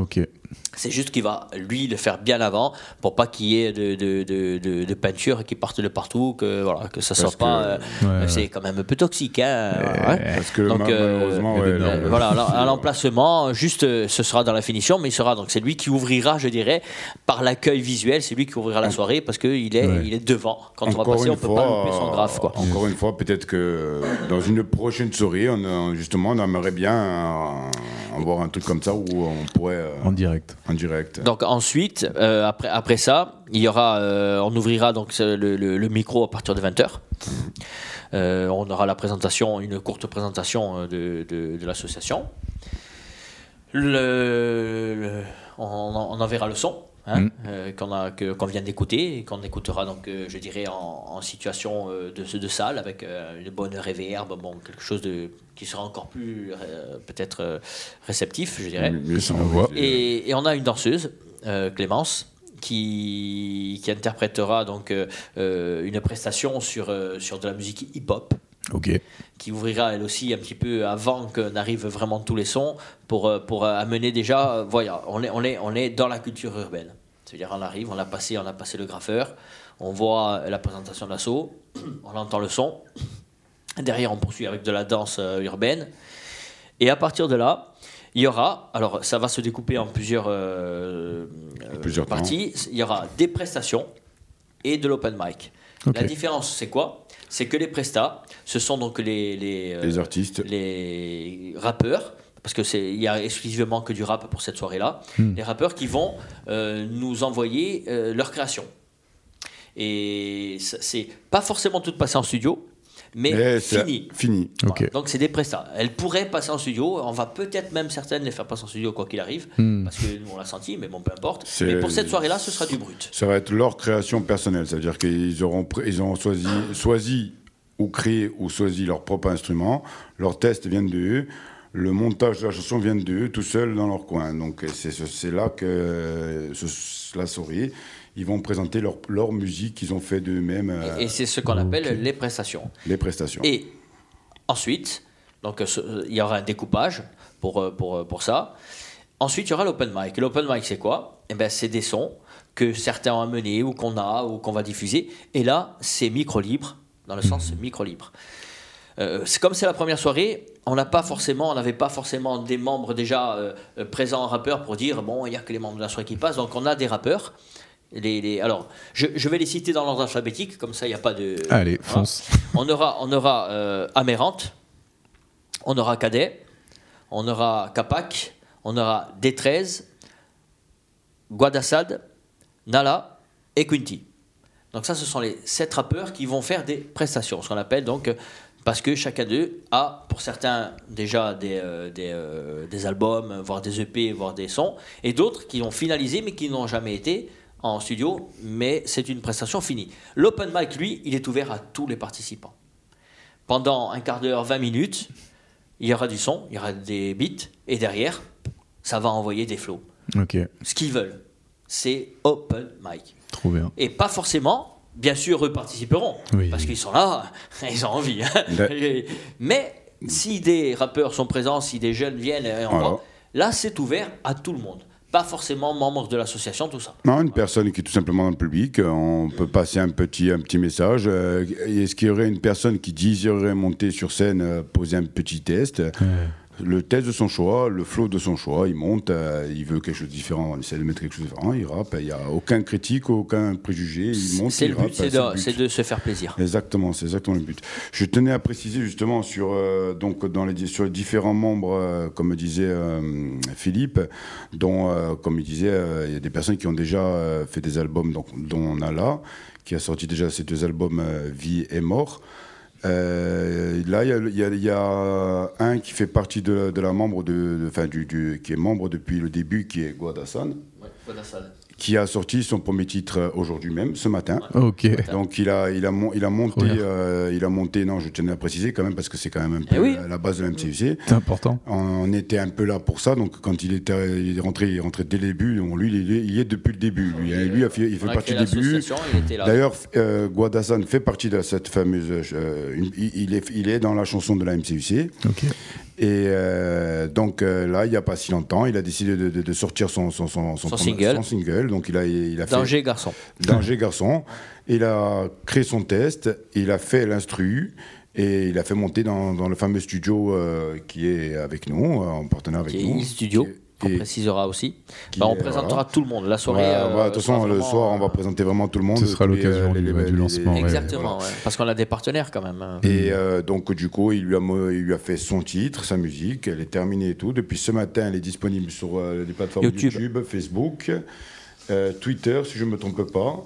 C'est juste qu'il va, lui, le faire bien avant pour pas qu'il y ait de, de, de, de- de peinture qui partent de partout, que, voilà, que ça soit Parce que- pas. euh, Ouais, ouais. c'est quand même un peu toxique. Hein, ouais. Parce que Donc, euh, malheureusement. Euh, voilà, à l'emplacement, juste, euh, ce sera dans la finition, mais il sera donc c'est lui qui ouvrira, je dirais, par l'accueil visuel, c'est lui qui ouvrira la soirée parce qu'il est, il est devant. Quand on va passer, on peut fois, pas louper son graphe, quoi. Encore une fois, peut-être que dans une prochaine soirée, on justement, on aimerait bien euh, avoir un truc comme ça où on pourrait euh, En direct. en direct. Donc ensuite, euh, après, après ça, il y aura, euh, on ouvrira donc le, le- le micro à partir de 20h. on aura la présentation, une courte présentation de, de- de l'association. Le, le- on, en- on enverra le son. Hein, Mm. euh, qu'on vient d'écouter et qu'on écoutera donc euh, je dirais en, en situation euh, de, de salle avec une bonne réverb bon quelque chose de qui sera encore plus peut-être réceptif je dirais. Ça, on et, et on a une danseuse, Clémence, qui, qui interprétera donc euh, une prestation sur, euh, sur de la musique hip-hop, Qui ouvrira elle aussi un petit peu avant que n'arrivent vraiment tous les sons, pour, euh, pour euh, amener déjà, euh, voilà, on est, on, est, on est dans la culture urbaine. C'est-à-dire on arrive, on a passé, on a passé le graffeur, on voit la présentation de l'assaut, on entend le son, derrière on poursuit avec de la danse urbaine, et à partir de là, il y aura, alors ça va se découper en plusieurs, euh, temps. parties, il y aura des prestations et de l'open mic. La différence, c'est quoi? C'est que les prestats, ce sont donc les, les, euh, Les artistes. les rappeurs, parce que c'est il y a exclusivement que du rap pour cette soirée-là, les rappeurs qui vont euh, nous envoyer euh, leur création. Et c'est pas forcément tout passé en studio, mais, Mais c'est fini. Fini. Voilà. Donc c'est des prestats. Elles pourraient passer en studio. On va peut-être même certaines les faire passer en studio quoi qu'il arrive, Hmm. parce que nous on l'a senti, mais bon peu importe. Mais pour cette soirée-là, ce sera du brut. Ça va être leur création personnelle, c'est-à-dire qu'ils auront, ils ont choisi, choisi ou créé ou choisi leur propre instrument. Leurs tests viennent d'eux. le montage de la chanson vient d'eux, tout seuls dans leur coin. Donc c'est c'est là que euh, ce- la soirée, ils vont présenter leur, leur musique qu'ils ont fait d'eux-mêmes, euh, Et, et c'est ce qu'on appelle les prestations. les prestations. Et ensuite, donc, euh, ce- il y aura un découpage pour, euh, pour, euh, pour ça. Ensuite, il y aura l'open mic. L'open mic, c'est quoi? Eh ben, C'est des sons que certains ont amenés ou qu'on a ou qu'on va diffuser. Et là, c'est micro-libre, dans le sens micro-libre. Euh, c'est comme c'est la première soirée, on n'a pas forcément, on n'avait pas forcément des membres déjà euh, euh, présents rappeurs pour dire bon, il n'y a que les membres de la soirée qui passent. Donc on a des rappeurs. Les, les- alors, je, je vais les citer dans l'ordre alphabétique, comme ça il n'y a pas de. Allez, Voilà. fonce. On aura, on aura euh, Amérante, on aura Cadet, on aura Capac, on aura D13, Guadassad, Nala et Quinty. Donc ça, ce sont les sept rappeurs qui vont faire des prestations, ce qu'on appelle donc, euh, parce que chacun d'eux a, pour certains, déjà des, euh, des, euh, des albums, voire des EP, voire des sons, et d'autres qui ont finalisé mais qui n'ont jamais été en studio, mais c'est une prestation finie. L'open mic, lui, il est ouvert à tous les participants. Pendant un quart d'heure, 20 minutes, il y aura du son, il y aura des beats, et derrière, ça va envoyer des flows. Ok, Ce qu'ils veulent, c'est open mic. trop bien. Et pas forcément, bien sûr, eux participeront, Oui. parce qu'ils sont là, ils ont envie. hein. Mais si des rappeurs sont présents, si des jeunes viennent, là c'est ouvert à tout le monde. Pas forcément membres de l'association, tout ça. Non, une personne qui est tout simplement dans le public, euh, on peut passer un petit, un petit message. euh, Est-ce qu'il y aurait une personne qui désirerait monter sur scène, euh, poser un petit test? Le test de son choix, le flow de son choix, il monte, euh, il veut quelque chose de différent, on essaie de mettre quelque chose de différent, il rappe, il n'y a aucun critique, aucun préjugé, il monte, C'est il le but, c'est de, se faire plaisir. Exactement, c'est exactement le but. Je tenais à préciser justement sur euh, donc dans les sur les différents membres, euh, comme disait euh, Philippe, dont comme il disait, il y a des personnes qui ont déjà fait des albums, donc dont on a là, qui a sorti déjà ces deux albums Vie et Mort. Euh, là, il y, a, un qui fait partie de, la- membre de, du, qui est membre depuis le début, qui est Guadassan, qui a sorti son premier titre euh, aujourd'hui même, ce matin. Ok. Donc il a, il a, mon- il a monté, euh, il a monté. Non, je tenais à préciser quand même parce que c'est quand même un peu Eh oui. la, la base de la MCUC. C'est important. On était un peu là pour ça. Donc quand il était, il est rentré, il est rentré dès le début. Donc, lui, il est, il est depuis le début. Lui, hein. Lui, a fait- il fait partie du début. D'ailleurs, euh, Guadassan fait partie de cette fameuse. euh, une- il, il est, il est dans la chanson de la MCUC. Ok. Et euh, donc euh, là, il n'y a pas si longtemps, il a décidé de, de- de sortir son, son, son, Son single. son single. Donc il a, il a fait Danger garçon. Danger Garçon. Il a créé son test, il a fait l'instru et il a fait monter dans, dans le fameux studio euh, qui est avec nous, en partenaire avec Qui est nous. Studio, Qui est- qu'on précisera aussi. Bah, on est- présentera voilà. tout le monde. La soirée. Voilà, euh, voilà, de toute façon, le soir, on va présenter vraiment tout le monde. Ce sera l'occasion euh, du- lancement, les- ouais. Exactement, ouais. parce qu'on a des partenaires quand même. hein. Et euh, donc, du coup, il lui, a, mo- il lui a fait son titre, sa musique, elle est terminée et tout. Depuis ce matin, elle est disponible sur euh, les plateformes YouTube. YouTube, Facebook, euh, Twitter, si je ne me trompe pas.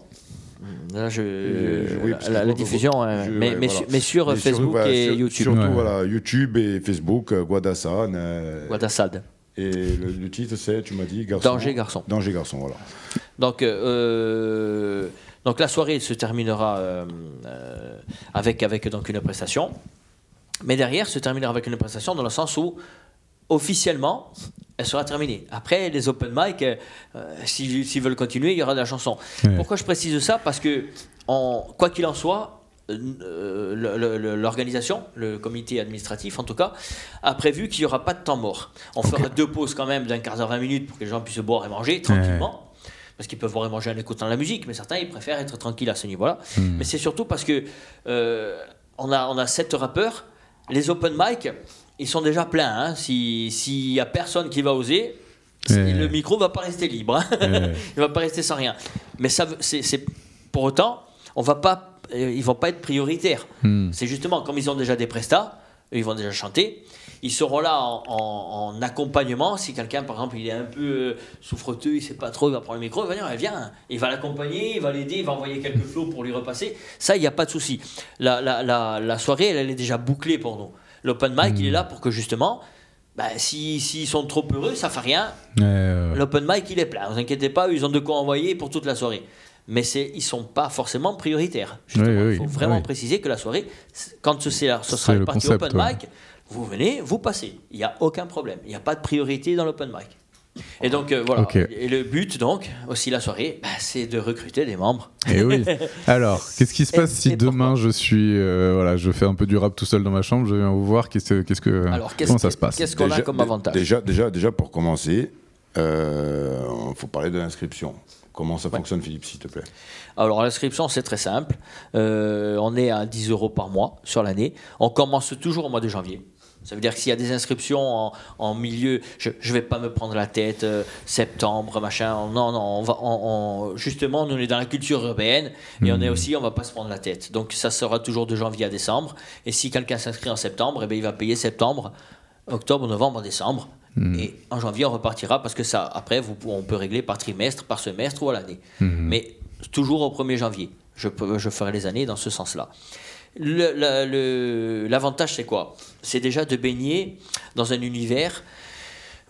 Là, je, Euh, oui, parce que la, diffusion, je- mais, ouais, mais, voilà. sur, mais sur Mais sur- Facebook et sur- YouTube. Surtout, Ouais. voilà, YouTube et Facebook, Guadassan. euh, Guadassad. Et le, le titre, c'est, tu m'as dit, Garçon. Danger garçon. Danger Garçon, voilà. Donc, euh, donc la soirée se terminera euh, euh, avec, avec donc une prestation. Mais derrière, se terminera avec une prestation dans le sens où, officiellement, elle sera terminée. Après, les open mic, euh, euh, s'ils s'ils veulent continuer, il y aura de la chanson. Ouais. Pourquoi je précise ça? Parce que, en, quoi qu'il en soit, euh, l'organisation, le comité administratif en tout cas, a prévu qu'il n'y aura pas de temps mort. On fera deux pauses quand même d'un quart d'heure, 20 minutes pour que les gens puissent boire et manger tranquillement. Parce qu'ils peuvent boire et manger en écoutant la musique, mais certains ils préfèrent être tranquilles à ce niveau-là. Mais c'est surtout parce que euh, on, a, on a sept rappeurs, les open mic, ils sont déjà pleins. hein. Si- S'il n'y a personne qui va oser, le micro va pas rester libre. hein. Il va pas rester sans rien. Mais ça, c'est- pour autant, on va pas, euh, ils vont pas être prioritaires. Hmm. C'est justement comme ils ont déjà des prestats, ils vont déjà chanter. Ils seront là en, en- en accompagnement. Si quelqu'un, par exemple, il est un peu euh, souffreteux, il sait pas trop, il va prendre le micro, il va dire, Eh, viens, il va l'accompagner, il va l'aider, il va envoyer quelques flots pour lui repasser. Ça, il n'y a pas de souci. La, la- la- la soirée, elle, elle est déjà bouclée pour nous. L'open mic, il est là pour que justement, bah, si- s'ils sont trop heureux, ça fait rien. L'open mic, il est plein. Ne vous inquiétez pas, ils ont de quoi envoyer pour toute la soirée. Mais c'est, ils sont pas forcément prioritaires. justement. Oui, oui, il faut vraiment oui. préciser que la soirée, quand c'est la- ce sera le une partie concept, open ouais. mic, vous venez, vous passez. Il n'y a aucun problème. Il n'y a pas de priorité dans l'open mic. Et donc euh, voilà. Et le but donc aussi la soirée, bah, c'est de recruter des membres. Et oui. Alors, qu'est-ce qui se passe Et- si et demain je suis, euh, voilà, je fais un peu du rap tout seul dans ma chambre, je viens vous voir, qu'est-ce qu'est-ce que, Alors qu'est-ce comment ça se passe? Qu'est-ce qu'on a comme avantage? Déjà, déjà, déjà pour commencer, il faut parler de l'inscription. Comment ça fonctionne, Philippe, s'il te plaît Alors l'inscription c'est très simple. Euh, on est à 10 euros par mois sur l'année. On commence toujours au mois de janvier. Ça veut dire que s'il y a des inscriptions en, en milieu, je ne vais pas me prendre la tête, euh, septembre, machin. Non, non, on va, on- on- justement, nous on est dans la culture urbaine et on est aussi, on va pas se prendre la tête. Donc ça sera toujours de janvier à décembre. Et si quelqu'un s'inscrit en septembre, eh bien, il va payer septembre, octobre, novembre, décembre. Et en janvier, on repartira parce que ça, après, vous, on peut régler par trimestre, par semestre ou à l'année. Mais toujours au 1er janvier. Je, peux, je ferai les années dans ce sens-là. La- L'avantage, c'est quoi? C'est déjà de baigner dans un univers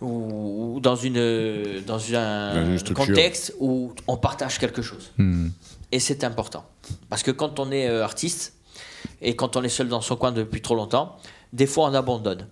ou, ou dans, une, dans un Dans une structure. contexte où on partage quelque chose. Hmm. Et c'est important. Parce que quand on est euh, artiste et quand on est seul dans son coin depuis trop longtemps, des fois on abandonne.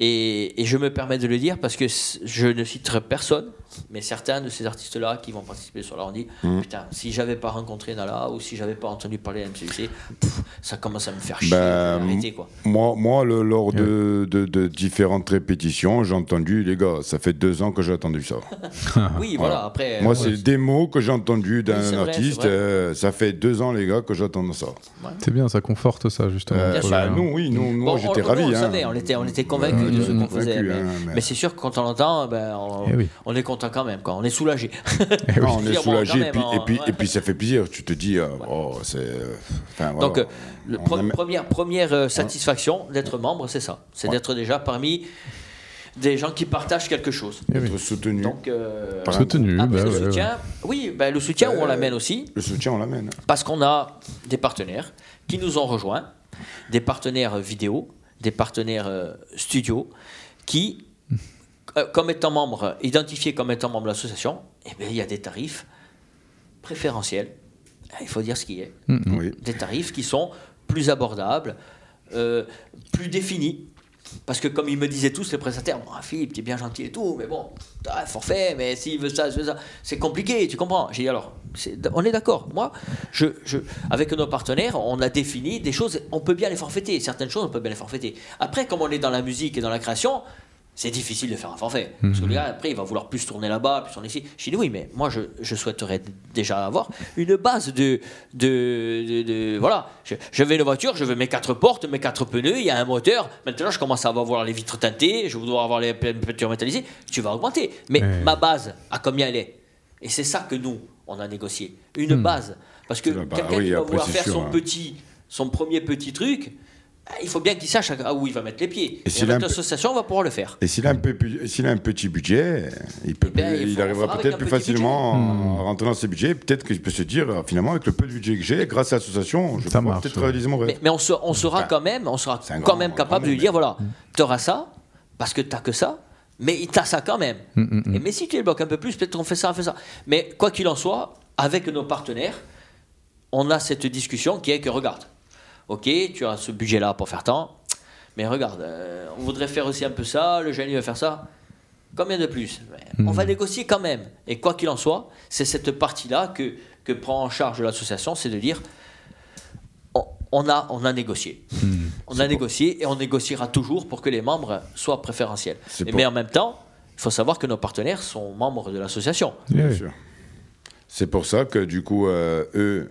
Et, je me permets de le dire parce que je ne citerai personne, mais certains de ces artistes-là qui vont participer sur là, on dit Mmh. Putain, si j'avais pas rencontré Nala ou si j'avais pas entendu parler de MCUC, pff, ça commence à me faire chier. Ben, arrêter, quoi. Moi, moi le- lors de, de- de différentes répétitions, j'ai entendu, les gars, ça fait deux ans que j'ai entendu ça. Oui, voilà, après. moi, euh, c'est des mots que j'ai entendus d'un Oui, artiste. vrai. euh, ça fait deux ans, les gars, que j'attends ça. C'est bien, ça conforte ça justement. Euh, bah, hein. nous, oui, nous, nous, Bon, j'étais ravi. nous, on hein. savait, on était, on était convaincus de ce on qu'on faisait. hein, mais- mais c'est sûr que quand on l'entend, ben, on, Eh oui. on est content quand même, quoi. on est soulagé. Non, on est soulagé et puis, on- et, puis, ouais. et puis ça fait plaisir. Tu te dis, euh, oh, c'est. euh, enfin, voilà. Donc, euh, le On pre- aime- première, première satisfaction d'être membre, c'est ça. C'est Ouais. d'être déjà parmi des gens qui partagent quelque chose. Eh oui. être soutenu. Donc, euh, Soutenu, après, bah le ouais, ouais. soutien, oui, le soutien, on Euh, l'amène aussi, Le soutien, on l'amène. parce qu'on a des partenaires qui nous ont rejoints, des partenaires vidéo, des partenaires euh, studio, qui, comme étant membres, identifiés comme étant membres de l'association, eh ben, il y a des tarifs préférentiels. Il faut dire ce qui est Mm, mm. Oui. des tarifs qui sont plus abordables, euh, plus définis. Parce que comme ils me disaient tous, les prestataires, bon, ah, Philippe, t'es bien gentil et tout, mais bon, t'as un forfait, mais s'il veut ça, veut ça, c'est compliqué, tu comprends J'ai dit alors, c'est- on est d'accord. Moi, je, je, avec nos partenaires, on a défini des choses, on peut bien les forfaiter. Certaines choses, on peut bien les forfaiter. Après, comme on est dans la musique et dans la création, c'est difficile de faire un forfait. Parce que le gars, après, il va vouloir plus tourner là-bas, plus tourner ici. Je dis oui, mais moi, je, je souhaiterais déjà avoir une base de. de, de- de- voilà. Je, je vais une voiture, je veux mes quatre portes, mes quatre pneus, il y a un moteur. Maintenant, je commence à avoir les vitres teintées, je voudrais avoir les pe- peintures métallisées. Tu vas augmenter. Mais Ouais. ma base, à combien elle est? Et c'est ça que nous, on a négocié. Une base. Parce que la base. quelqu'un Oui, qui va vouloir faire sûr, son hein. petit, son premier petit truc, ah, il faut bien qu'il sache à où il va mettre les pieds. Et Et, s'il avec l'association, on va pouvoir le faire. Et s'il a, un peu pu- s'il a un petit budget, il, peut, Eh ben, il il, arrivera peut-être plus facilement budget. à rentrer dans ses budgets. Peut-être qu'il peut se dire, euh, finalement, avec le peu de budget que j'ai, grâce à l'association, je Ça peux peut-être ouais. réaliser mon rêve. Mais, mais on, se- on sera Enfin, quand même, on sera c'est un quand grand- même un capable grand de lui dire monde. voilà, tu auras ça parce que tu que ça, mais tu as ça quand même. Et mais si tu les bloques un peu plus, peut-être qu'on fait ça, on fait ça. Mais quoi qu'il en soit, avec nos partenaires, on a cette discussion qui est que regarde, ok, tu as ce budget-là pour faire tant, mais regarde, euh, on voudrait faire aussi un peu ça, le jeune il veut faire ça. Combien de plus? Mais On va négocier quand même. Et quoi qu'il en soit, c'est cette partie-là que, que prend en charge l'association, c'est de dire on, on a, on a négocié. On a négocié et on négociera toujours pour que les membres soient préférentiels. Et Mais en même temps, il faut savoir que nos partenaires sont membres de l'association. Bien Oui. sûr. C'est pour ça que, du coup, euh, eux,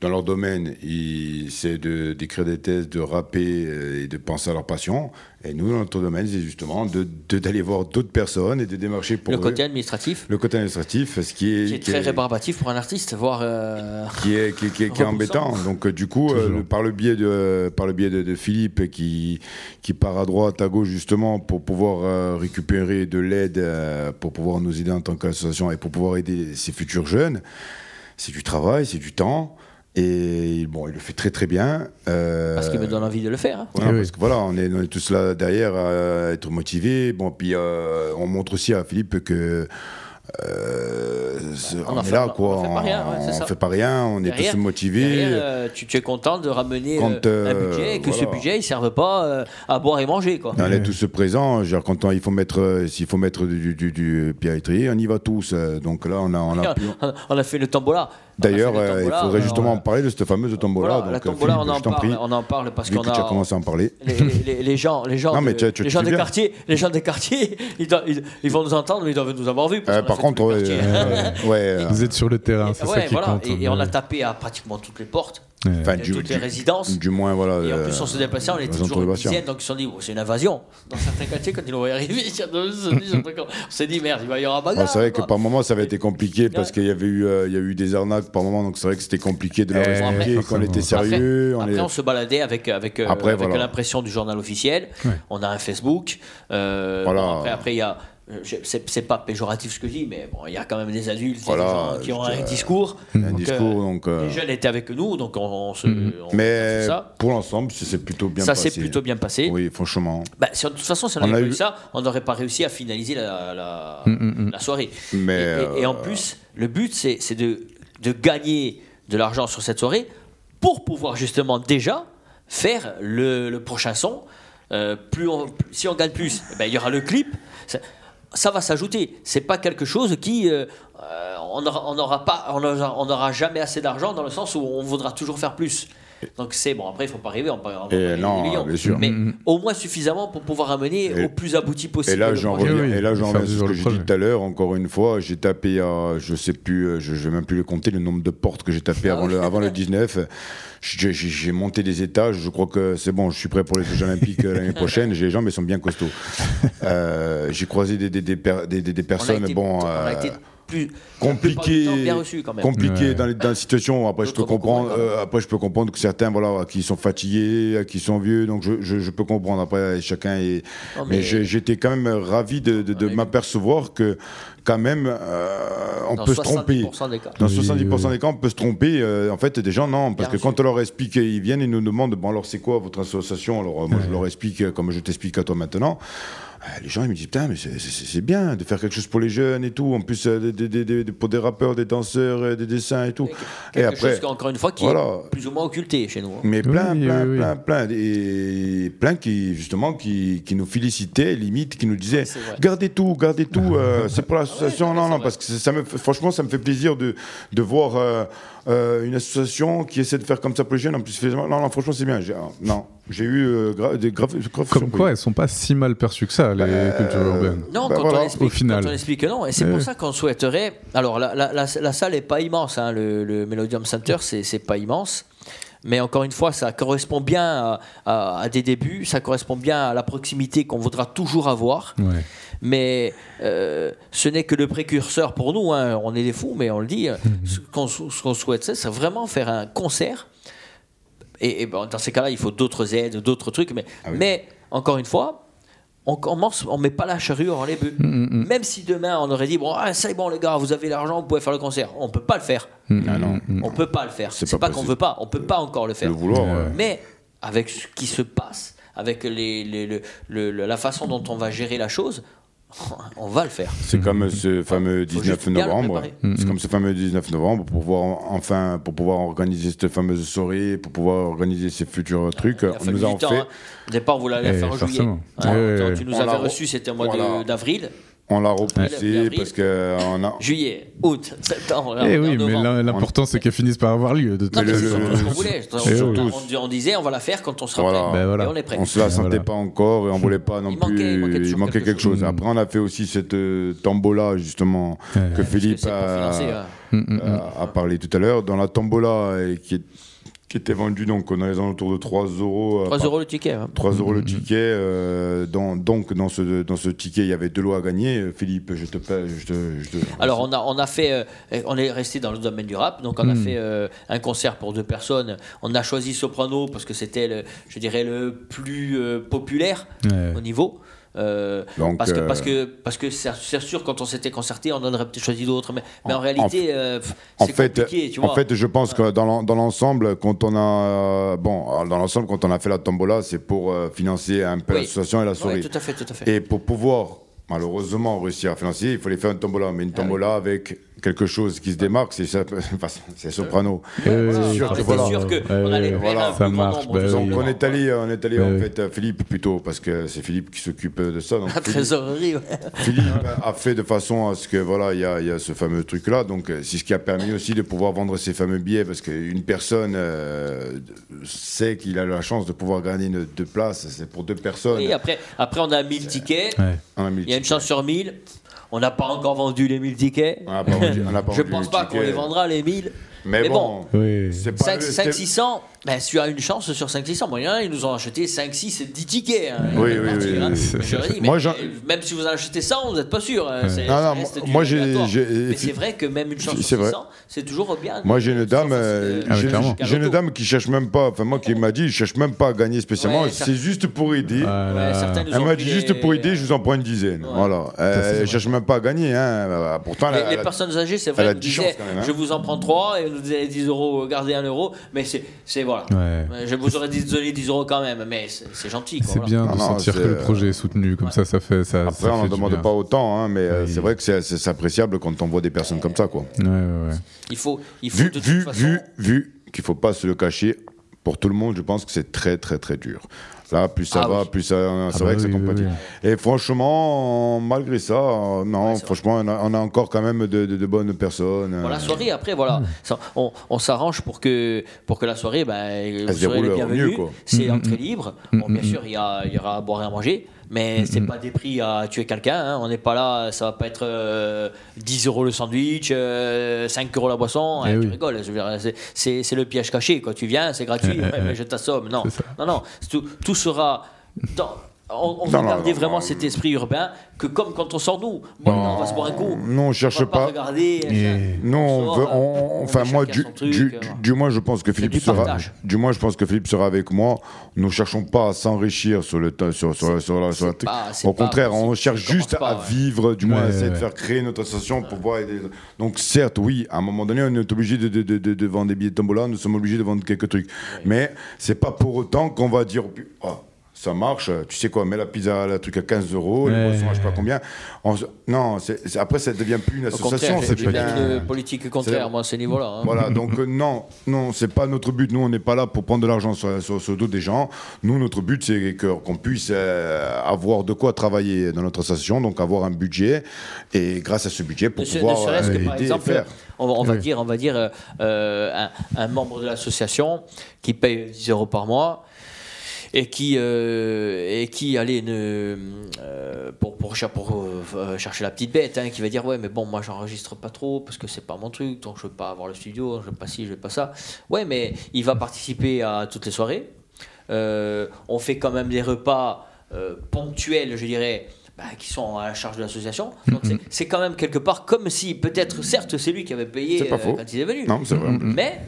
dans leur domaine, ils- c'est de- d'écrire des thèses, de rapper euh, et de penser à leur passion. Et nous, dans notre domaine, c'est justement de- de- d'aller voir d'autres personnes et de démarcher pour le eux. côté administratif, Le côté administratif, ce qui est, qui est très rébarbatif pour un artiste, voire. euh, qui est, qui, est- qui est- qui est Repoussant. embêtant. Donc euh, du coup, euh, par le biais de par le biais de, de Philippe qui qui part à droite, à gauche justement pour pouvoir euh, récupérer de l'aide euh, pour pouvoir nous aider en tant qu'association et pour pouvoir aider ces futurs jeunes, c'est du travail, c'est du temps. Et bon, il le fait très très bien. Euh, parce qu'il me donne envie de le faire. hein. voilà, Eh oui. parce que voilà, on est, on est tous là derrière à être motivés. Bon, puis euh, on montre aussi à Philippe que euh, On on, en est fait- là, on quoi. en fait pas rien, ouais, c'est on ça. fait pas rien, on est tous motivés. derrière, euh, tu, tu es content de ramener Quand, euh, un budget et que ce budget il ne serve pas euh, à boire et manger. Quoi. On est tous présents. dire, Quand on- il faut mettre, s'il faut mettre du, du, du pierre étrier, on y va tous. Donc là, on a, on a pu- On a fait le tombola. A D'ailleurs, le euh, il faudrait justement en parler de cette fameuse tombola. Voilà, la donc, euh, tombola, Philippe, on en parle, prie, on en parle parce qu'on que tu as a commencé à en parler. les, les- les gens, les gens, Non, de- mais tu- tu- les tu gens fais des bien. quartiers, les gens des quartiers, ils, doivent- ils- ils vont nous entendre, mais ils doivent nous avoir vus. parce Euh, a par contre, ouais, ouais, Vous êtes sur le terrain, c'est Et- ça qui voilà, compte. et, et on a tapé à pratiquement toutes les portes. Enfin, du, toutes du- les résidences. du moins, voilà. Et en euh, plus, on se déplaçait, on était toujours une dizaine, donc ils se sont dit, oh, c'est une invasion. Dans certains quartiers, quand ils l'ont arrivé, ils se dit, on s'est dit, merde, il va y avoir Ouais, bagarre. c'est vrai que par moment ça avait été compliqué parce Ouais. qu'il y avait eu euh, il y a eu des arnaques par moment donc c'est vrai que c'était compliqué de leur Eh, expliquer qu'on forcément. était sérieux on Après, est- on se baladait avec, avec, euh, Après, avec voilà. l'impression du journal officiel. On a un Facebook. euh, Voilà. bon, après, après, il y a. euh, C'est c'est pas péjoratif ce que je dis, mais bon, il y a quand même des adultes Voilà, des gens qui ont un discours. un Donc, discours euh, donc euh, Les jeunes étaient avec nous, donc on, on se. on mais ça. pour l'ensemble ça s'est plutôt bien Ça passé s'est plutôt bien passé. oui franchement Bah, si on- de toute façon, si on On avait a pas eu- eu ça, on n'aurait pas réussi à finaliser la, la, la soirée. Mais, et, et- et en plus, le but, c'est c'est de, de gagner de l'argent sur cette soirée pour pouvoir justement déjà faire le, le prochain son. Euh, plus on- si on gagne plus, eh ben, il y aura le clip. Ça, va s'ajouter. C'est pas quelque chose qui euh, euh, on n'aura pas, on aura, on aura jamais assez d'argent dans le sens où on voudra toujours faire plus. Donc c'est bon. Après, il faut pas rêver. On peut, pas gagner non, millions. bien sûr. Mais au moins suffisamment pour pouvoir amener Et- au plus abouti possible. et là le j'en reviens Oui, oui, et là j'en faire reviens sur vivre ce que j'ai dit tout à l'heure encore une fois j'ai tapé à je sais plus euh, je, je vais même plus le compter le nombre de portes que j'ai tapé Ah avant oui. le avant le 19 j'ai monté des étages je crois que c'est bon je suis prêt pour les Jeux Olympiques euh, l'année prochaine j'ai les jambes elles sont bien costauds Euh, j'ai croisé des des, des, per- des, des- des On a personnes bon plus compliqué, la plupart du temps, bien reçu quand même. compliqué Ouais. dans, les, dans la situation. Après, je peux comprendre. comprendre. euh, après, je peux comprendre que certains, voilà, qui sont fatigués, qui sont vieux. Donc, je, je, je peux comprendre. Après, chacun est. Non, mais j'étais quand même ravi de, de, de Ouais. m'apercevoir que, quand même, euh, on Dans peut se tromper. 70% des cas. Dans Oui, 70% oui. des cas, on peut se tromper. euh, en fait, des gens, non. Parce Bien que quand on leur explique, ils viennent et nous demandent Bon, alors, c'est quoi votre association? Alors, euh, moi, je leur explique, comme je t'explique à toi maintenant. Euh, Les gens ils me disent putain mais c'est- bien de faire quelque chose pour les jeunes et tout en plus euh, des- des- des- des- pour des rappeurs des danseurs euh, des dessins et tout et Quelque après chose, encore une fois, qui voilà. est plus ou moins occulté chez nous. mais plein Oui, plein oui, oui. plein plein et plein qui justement qui, qui nous félicitaient limite qui nous disaient gardez tout gardez tout euh, c'est pour l'association Ouais, non, non parce que ça me fait- franchement ça me fait plaisir de de voir euh, euh, une association qui essaie de faire comme ça pour les jeunes en plus non non franchement c'est bien J'ai- non j'ai eu euh, gra- des graves graves Comme surprises. quoi, elles sont pas si mal perçues que ça, les cultures urbaines. Non, Bah quand, voilà, on explique, au final. quand on explique que non. Et c'est Ouais. pour ça qu'on souhaiterait. Alors, la, la, la, la salle n'est pas immense. hein, le, le Melodium Center, c'est c'est pas immense. Mais encore une fois, ça correspond bien à, à- à des débuts, ça correspond bien à la proximité qu'on voudra toujours avoir. Ouais. Mais euh, ce n'est que le précurseur pour nous. hein. On est des fous, mais on le dit. Ce qu'on souhaite, c'est c'est vraiment faire un concert. Et, dans ces cas-là, il faut d'autres aides, d'autres trucs. Mais, Ah oui. mais encore une fois, on commence, on met pas la charrue avant les bœufs. Mm, Même si demain on aurait dit bon, ah, c'est bon les gars, vous avez l'argent, vous pouvez faire le concert. On peut pas le faire. Ah non On peut pas le faire. C'est pas pas, qu'on veut pas. On peut pas encore le le faire. vouloir Ouais. Mais avec ce qui se passe, avec les, les- le- le- le- la façon dont on va gérer la chose, on va le faire. C'est comme ce fameux Faut 19 juste bien le novembre. C'est comme ce fameux 19 novembre pour pouvoir enfin pour pouvoir organiser cette fameuse soirée, pour pouvoir organiser ces futurs trucs. Il a nous temps. fait. hein. Au départ, vous l'allez Eh, faire en juillet. forcément. Ouais, quand ouais, tu nous avais reçu, c'était au mois d'avril. On l'a repoussé parce que on a. Juillet, août, septembre. Eh oui, mais l'important c'est qu'elles finissent par avoir lieu. De toute Non, mais le- c'est façon. surtout ce qu'on voulait. On, disait, on va la faire quand on sera Voilà. prêt. Ben voilà. Et on est prêt. On se la sentait Voilà. pas encore et on voulait pas non Il plus. manquait- il manquait quelque quelque chose. chose. Après, on a fait aussi cette euh, tombola justement Ouais. que Philippe a, financer. Mm, mm, mm. a- a parlé tout à l'heure. Dans la tombola et qui, est- qui était vendue donc on a les alentours de 3 euros. euh, 3 par- euros le ticket. hein. 3 euros le ticket. euh, dans- donc, dans ce, dans ce ticket, il y avait deux lots à gagner. Euh, Philippe, je te paie. Je te, je te- Alors on a, on a fait, euh, on est resté dans le domaine du rap, donc on a fait euh, un concert pour deux personnes. On a choisi Soprano parce que c'était, le, je dirais, le plus euh, populaire Ouais. au niveau. Euh, Donc, parce que euh, parce que parce que c'est sûr quand on s'était concerté on en aurait peut-être choisi d'autres mais, mais en, En- réalité euh, En c'est fait, compliqué tu en vois fait, je pense que dans l'en- dans l'ensemble, quand on a bon, dans l'ensemble, quand on a fait la tombola, c'est pour euh, financer un peu Oui. l'association et la soirée. tout à fait tout à fait Et pour pouvoir malheureusement réussir à financer, il fallait faire une tombola. Mais une tombola avec quelque chose qui se démarque, c'est ça- enfin, c'est soprano. Euh, C'est sûr on que voilà. sûr Ouais, qu'on allait un ça marche, bah de oui. Donc gens. on est allé, on est allé en fait à Philippe plutôt parce que c'est Philippe qui s'occupe de ça. Donc La Philippe, trésorerie, ouais. Philippe a fait de façon à ce que voilà, il y a, il y a ce fameux truc là. Donc euh, c'est ce qui a permis aussi de pouvoir vendre ces fameux billets parce qu'une personne euh, sait qu'il a la chance de pouvoir gagner une, deux places. C'est pour deux personnes. Et après, après, on a 1000 tickets. Ouais. On Il y a une chance sur 1000. On n'a pas encore vendu les 1000 tickets. On n'a pas vendu- on n'a pas Je vendu pense les pas qu'on tickets. les vendra les 1000. Mais, Mais bon, Oui. c'est pas 5, le- 5 c'est- 600, ben, tu as une chance sur 5 600. Bon, il y en a, ils nous ont acheté 5, 6 et 10 tickets. hein. Oui, oui, oui, hein. je dis, Moi, même si vous en achetez 100, vous n'êtes pas sûr. hein. C'est- Non, non, moi- j'ai- Mais c'est vrai que même une chance sur vrai. 600, c'est toujours bien. Moi, j'ai une dame, euh, Ah oui, j'ai une dame qui cherche même pas, enfin moi qui m'a dit, je cherche même pas à gagner spécialement, Ouais, c'est ça- juste pour aider. Voilà. Ouais, Elle m'a dit juste pour aider, je vous en prends une dizaine. Ouais. Voilà. Euh, elle cherche même pas à gagner. Hein. Pourtant, Les, personnes âgées, c'est vrai, a nous 10 disaient, chances quand même, hein. je vous en prends 3 et vous disiez 10 euros, gardez 1 euro, mais c'est, c'est voilà. Ouais. Je vous aurais dit donné 10 euros quand même, mais c'est, gentil. C'est voilà. bien Non, de non, sentir que le projet est soutenu, comme Ouais. ça, ça fait ça. Après, ça on du demande bien. pas autant, hein, mais euh, Oui. c'est vrai que c'est- appréciable quand on voit des personnes comme ça. Quoi. Ouais, ouais, ouais. Il faut, il faut Vu, de toute vu, façon. vu, vu qu'il faut pas se le cacher, pour tout le monde, je pense que c'est très, très, très dur. Là, plus ça Ah va, oui. plus ça, c'est bah vrai que oui, oui, pas oui. dire. Et franchement, malgré ça, euh, non, Ouais, c'est franchement, on a, on a encore quand même de, de- de bonnes personnes. Bon, euh, la soirée, après, voilà, ça, on, on s'arrange pour que, pour que la soirée, ben, vous se déroule au mieux. C'est Mm, entrée mm. libre. Mm, Bon, bien mm, sûr, il y, a, il y aura à boire et à manger, mais c'est pas des prix à tuer quelqu'un. hein. On n'est pas là, ça va pas être euh, 10 euros le sandwich, euh, 5 euros la boisson. Eh hein, oui. Tu rigoles, je veux dire, c'est- c'est c'est le piège caché. Quand tu viens, c'est gratuit, Eh, ouais, eh, mais je t'assomme. Non, non, non, tout, tout sera. Dans, on, on Non, non, garder non, vraiment non. cet esprit urbain que comme quand on sort nous, bon, Non, on va se boire un coup. non, on cherche va pas. pas. regarder. Et- Non, on sort, veut, on- on enfin moi, du, truc, du, euh, du- du moins, je pense que Philippe du sera, du moins, je pense que Philippe sera avec moi. Nous cherchons pas à s'enrichir sur le, sur, sur, sur, la- sur la pas- Au pas contraire, on cherche juste pas, à ouais. vivre, du moins, à Ouais, essayer de faire créer notre association pour pouvoir aider. Donc, certes, oui, à un moment donné, on est obligé de, de, de, de- de vendre des billets de tombola. Nous sommes obligés de vendre quelques trucs, mais c'est pas pour autant qu'on va dire. Oh, ça marche, tu sais quoi, mets la pizza, le truc à 15 euros, les Ouais. boissons, je sais pas combien. On se- non, c'est- c'est- après, ça devient plus une association. j'ai devient- une politique contraire, moi, à ce niveau-là. hein. voilà, donc euh, non, non, c'est pas notre but. Nous, on n'est pas là pour prendre de l'argent sur, sur, sur le dos des gens. Nous, notre but, c'est que- qu'on puisse euh, avoir de quoi travailler dans notre association, donc avoir un budget, et grâce à ce budget, pour Ne pouvoir ne serait-ce euh, que, par aider et exemple, faire. on, va- on va Oui. dire, on va dire euh, euh, un, un membre de l'association qui paye 10 euros par mois et qui, euh, et qui allait ne, euh, pour, pour, cher- pour, euh, chercher la petite bête, hein, qui va dire ouais mais bon moi j'enregistre pas trop parce que c'est pas mon truc, donc je veux pas avoir le studio, je veux pas ci, je veux pas ça. Ouais mais il va participer à toutes les soirées. On fait quand même des repas ponctuels, je dirais, bah, qui sont à la charge de l'association. Donc c'est- c'est quand même quelque part comme si, peut-être, certes, c'est lui qui avait payé euh, quand il est venu. Non, c'est vrai. Mais,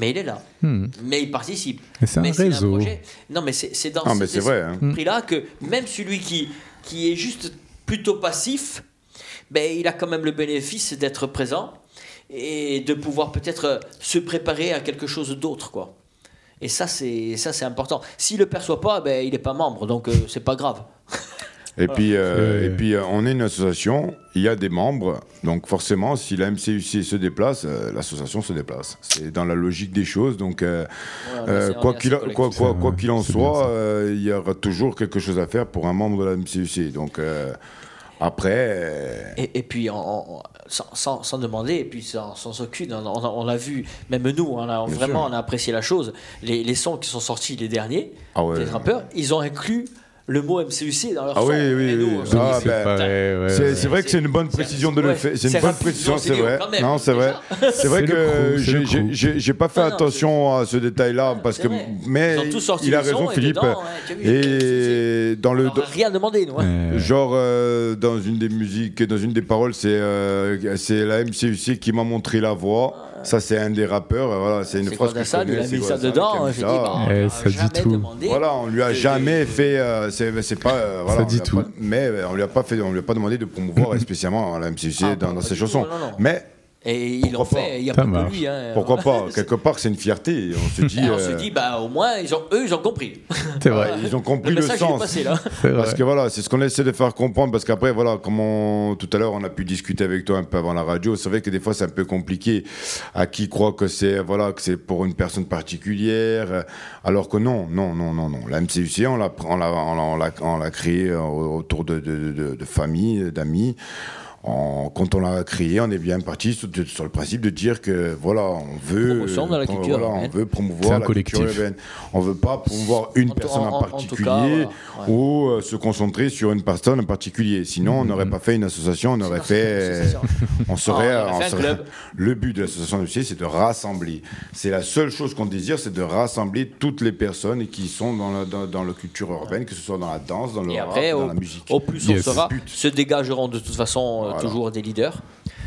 mais il est là. Hmm. Mais il participe. Mais c'est un réseau. projet- Non, mais c'est c'est dans mais ce- c'est vrai, hein. prix-là que même celui qui, qui est juste plutôt passif, ben, il a quand même le bénéfice d'être présent et de pouvoir peut-être se préparer à quelque chose d'autre, quoi. Et ça, c'est ça, c'est important. S'il le perçoit pas, ben, il n'est pas membre, donc euh, c'est pas grave. Et puis, euh, Ouais. et puis euh, on est une association, il y a des membres, donc forcément, si la MCUC se déplace, euh, l'association se déplace. C'est dans la logique des choses, donc euh, Ouais, euh, quoi qu'il quoi, quoi, quoi qu'il en soit, euh, il y aura toujours quelque chose à faire pour un membre de la MCUC. Donc euh, après, euh, Et, et puis, en- en- sans, sans- sans demander, et puis sans, sans aucune, on, on a- vu, même nous, on a, Bien vraiment sûr. on a apprécié la chose. Les, les sons qui sont sortis les derniers, Ah ouais. des rappeurs, ils ont inclus le mot MCUC dans leur Ah son. oui, oui, oui. Ah, c'est- ben, ouais, c'est ouais. vrai que c'est une bonne c'est- précision de le faire. C'est c'est une bonne précision, c'est c'est vrai. Non, c'est vrai. C'est vrai que j'ai- pas fait non, attention à ce détail-là parce c'est que, mais Ils ont tous sorti il a raison, Philippe. vu, Et dans le rien demandé, nous. hein. Genre, euh, dans une des musiques, dans une des paroles, c'est euh, c'est la MCUC qui m'a montré la voix. Ça, c'est un des rappeurs. euh, Voilà, c'est une C'est phrase que je Godassan, il a c'est mis ça dedans. mis J'ai dit, ça. bah, on Eh, ça dit jamais tout. demandé. Voilà, on lui a de- jamais fait. euh, c'est c'est pas. euh, voilà, Ça dit tout. pas- mais on lui a pas fait. On lui a pas demandé de promouvoir spécialement la MCUC Ah, dans, pas dans ses tout, chansons. non, non. Mais Et ils l'ont Pourquoi pas fait, il n'y a pas que lui. hein. Pourquoi pas Quelque part, c'est une fierté. On se dit. On se dit. Euh, dit, bah, au moins, ils ont, eux, ils ont compris. C'est vrai. Ils ont compris Le il sens. passé là. Parce que voilà, c'est ce qu'on essaie de faire comprendre. Parce qu'après, voilà, comme on- tout à l'heure, on a pu discuter avec toi un peu avant la radio. C'est vrai que des fois, c'est un peu compliqué. À qui croit que c'est voilà, que c'est pour une personne particulière, alors que non, non, non, non, non. La MCUC, on l'a, on l'a, on l'a, on l'a- on l'a créé euh, autour de, de, de, de familles, d'amis. Quand on l'a créé, on est bien parti sur, le principe de dire que voilà, on veut, Promotion de la qu'on- culture voilà, on urbaine. veut promouvoir la collectif. culture urbaine. On veut pas promouvoir une En personne en- particulier cas, voilà, ouais. ou euh, se concentrer sur une personne en particulier. Sinon, on n'aurait pas fait une association, on aurait fait, on serait, Ah, on fait serait-. Le but de l'association de c'est de rassembler. C'est la seule chose qu'on désire, c'est de rassembler toutes les personnes qui sont dans la, dans, dans la culture urbaine, que ce soit dans la danse, dans le Et rap, après, dans au, la musique. au plus Yes. on sera, But. se dégageront de toute façon euh, Voilà. toujours des leaders,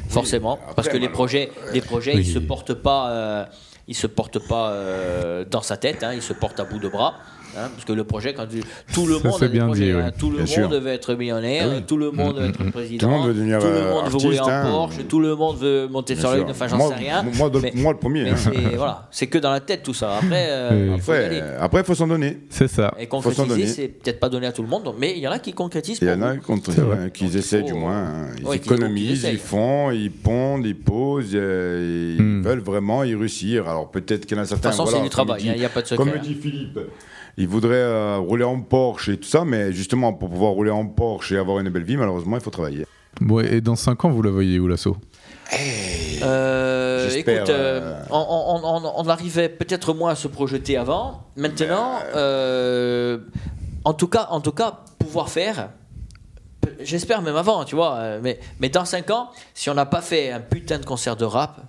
forcément, après, parce que les projets, les projets, Oui. ils se portent pas, euh, ils se portent pas euh, dans sa tête, hein, ils se portent à bout de bras. Hein, parce que le projet, quand tu- tout le Ça, monde c'est a des bien projets, dit, hein, oui. tout le Bien sûr. monde veut être millionnaire, oui. tout le monde veut être président, Tout le monde veut devenir, tout le euh, monde veut rouler en hein. Porsche, tout le monde veut monter Bien sur la lune, enfin j'en sais rien. moi, de- mais- moi, le premier, mais hein. c'est- voilà, c'est que dans la tête tout ça. Après, euh, il faut y Après, il faut s'en donner. C'est ça. Et faut s'en donner. concrétiser, c'est peut-être pas donné à tout le monde, mais il y en a qui concrétisent. Il y en a qui essaient du moins. Ils économisent, ils font, ils pondent, ils posent, euh, ils Hmm. veulent vraiment y réussir. Alors peut-être qu'il y en a certains. De toute façon, c'est du travail, il n'y a pas de secret. Comme le dit Philippe, il voudrait euh, rouler en Porsche et tout ça, mais justement pour pouvoir rouler en Porsche et avoir une belle vie, malheureusement, il faut travailler. Bon, et dans 5 ans, vous la voyez où l'assaut? Euh, J'espère, écoute, euh, euh, on, on- on- on arrivait peut-être moins à se projeter avant. Maintenant, euh, en, tout cas, en tout cas, pouvoir faire, j'espère même avant, tu vois, euh, mais, mais dans 5 ans, si on n'a pas fait un putain de concert de rap,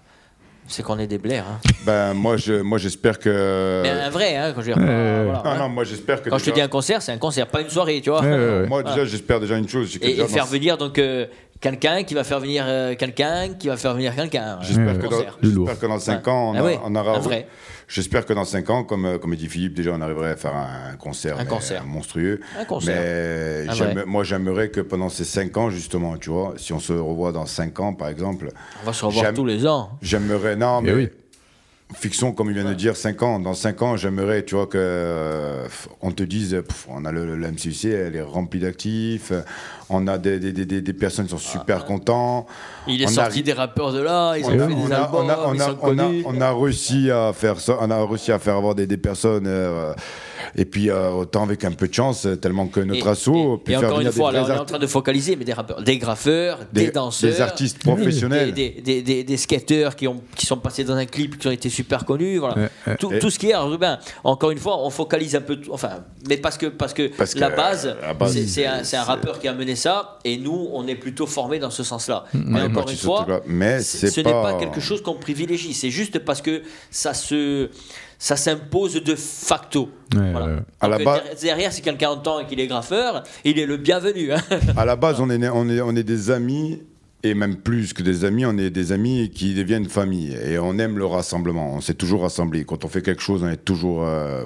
c'est qu'on est des blairs. hein. Ben moi, je, moi j'espère que. Mais un vrai, hein, quand je veux dire, pas- Euh, voilà, Ah hein. non, moi j'espère que. Quand je te dis un concert, c'est un concert, pas une soirée, tu vois. Moi déjà, j'espère déjà une chose. que Et, déjà, et faire venir donc euh, quelqu'un qui va faire venir euh, quelqu'un qui va faire venir quelqu'un. J'espère que, dans- Concert. Du lourd. j'espère que dans 5 Ouais. ans, on, Ah a- on aura. un vrai. J'espère que dans 5 ans, comme, euh, comme dit Philippe, déjà on arriverait à faire un concert, Un mais concert. monstrueux. Un concert. Mais vrai. moi j'aimerais que pendant ces 5 ans, justement, tu vois, si on se revoit dans 5 ans par exemple, On va se revoir tous les ans. j'aimerais. Non, Eh mais. oui. Fixons, comme il vient de dire, 5 ans. Dans 5 ans, j'aimerais, tu vois, que euh, on te dise, pff, on a le, le MCC, elle est remplie d'actifs, on a des, des, des, des- personnes qui sont super contents. Il est On sorti a- des rappeurs de là, ils ont on a, fait on des a- albums, on a- on ils a- sont on a- connus. on a réussi à faire ça, on a réussi à faire avoir des, des personnes, euh, et puis euh, autant avec un peu de chance, euh, tellement que notre Et- assaut et, peut et faire encore une fois, des, là, on est en train de focaliser, mais des rappeurs, des graffeurs, des, des- danseurs, des artistes professionnels. des, des, des, des skateurs qui, ont, qui sont passés dans un clip, qui ont été super connus. Voilà. Ouais. Tout, Et- tout ce qui est urbain. Encore une fois, on focalise un peu. Enfin, mais parce que, parce que, Parce que, la base, euh, la base, c'est- c'est un, rappeur qui a mené ça, et nous, on est plutôt formés dans ce sens-là. Mais moi, encore une fois. Mais ce n'est pas pas- quelque chose qu'on privilégie. C'est juste parce que ça se. Ça s'impose de facto. Ouais, Voilà. À la base- der- derrière, si quelqu'un entend et qu'il est graffeur, il est le bienvenu. hein. À la base, on est, on, est, on est des amis, et même plus que des amis, on est des amis qui deviennent famille. Et on aime le rassemblement. On s'est toujours rassemblé. Quand on fait quelque chose, on est toujours euh,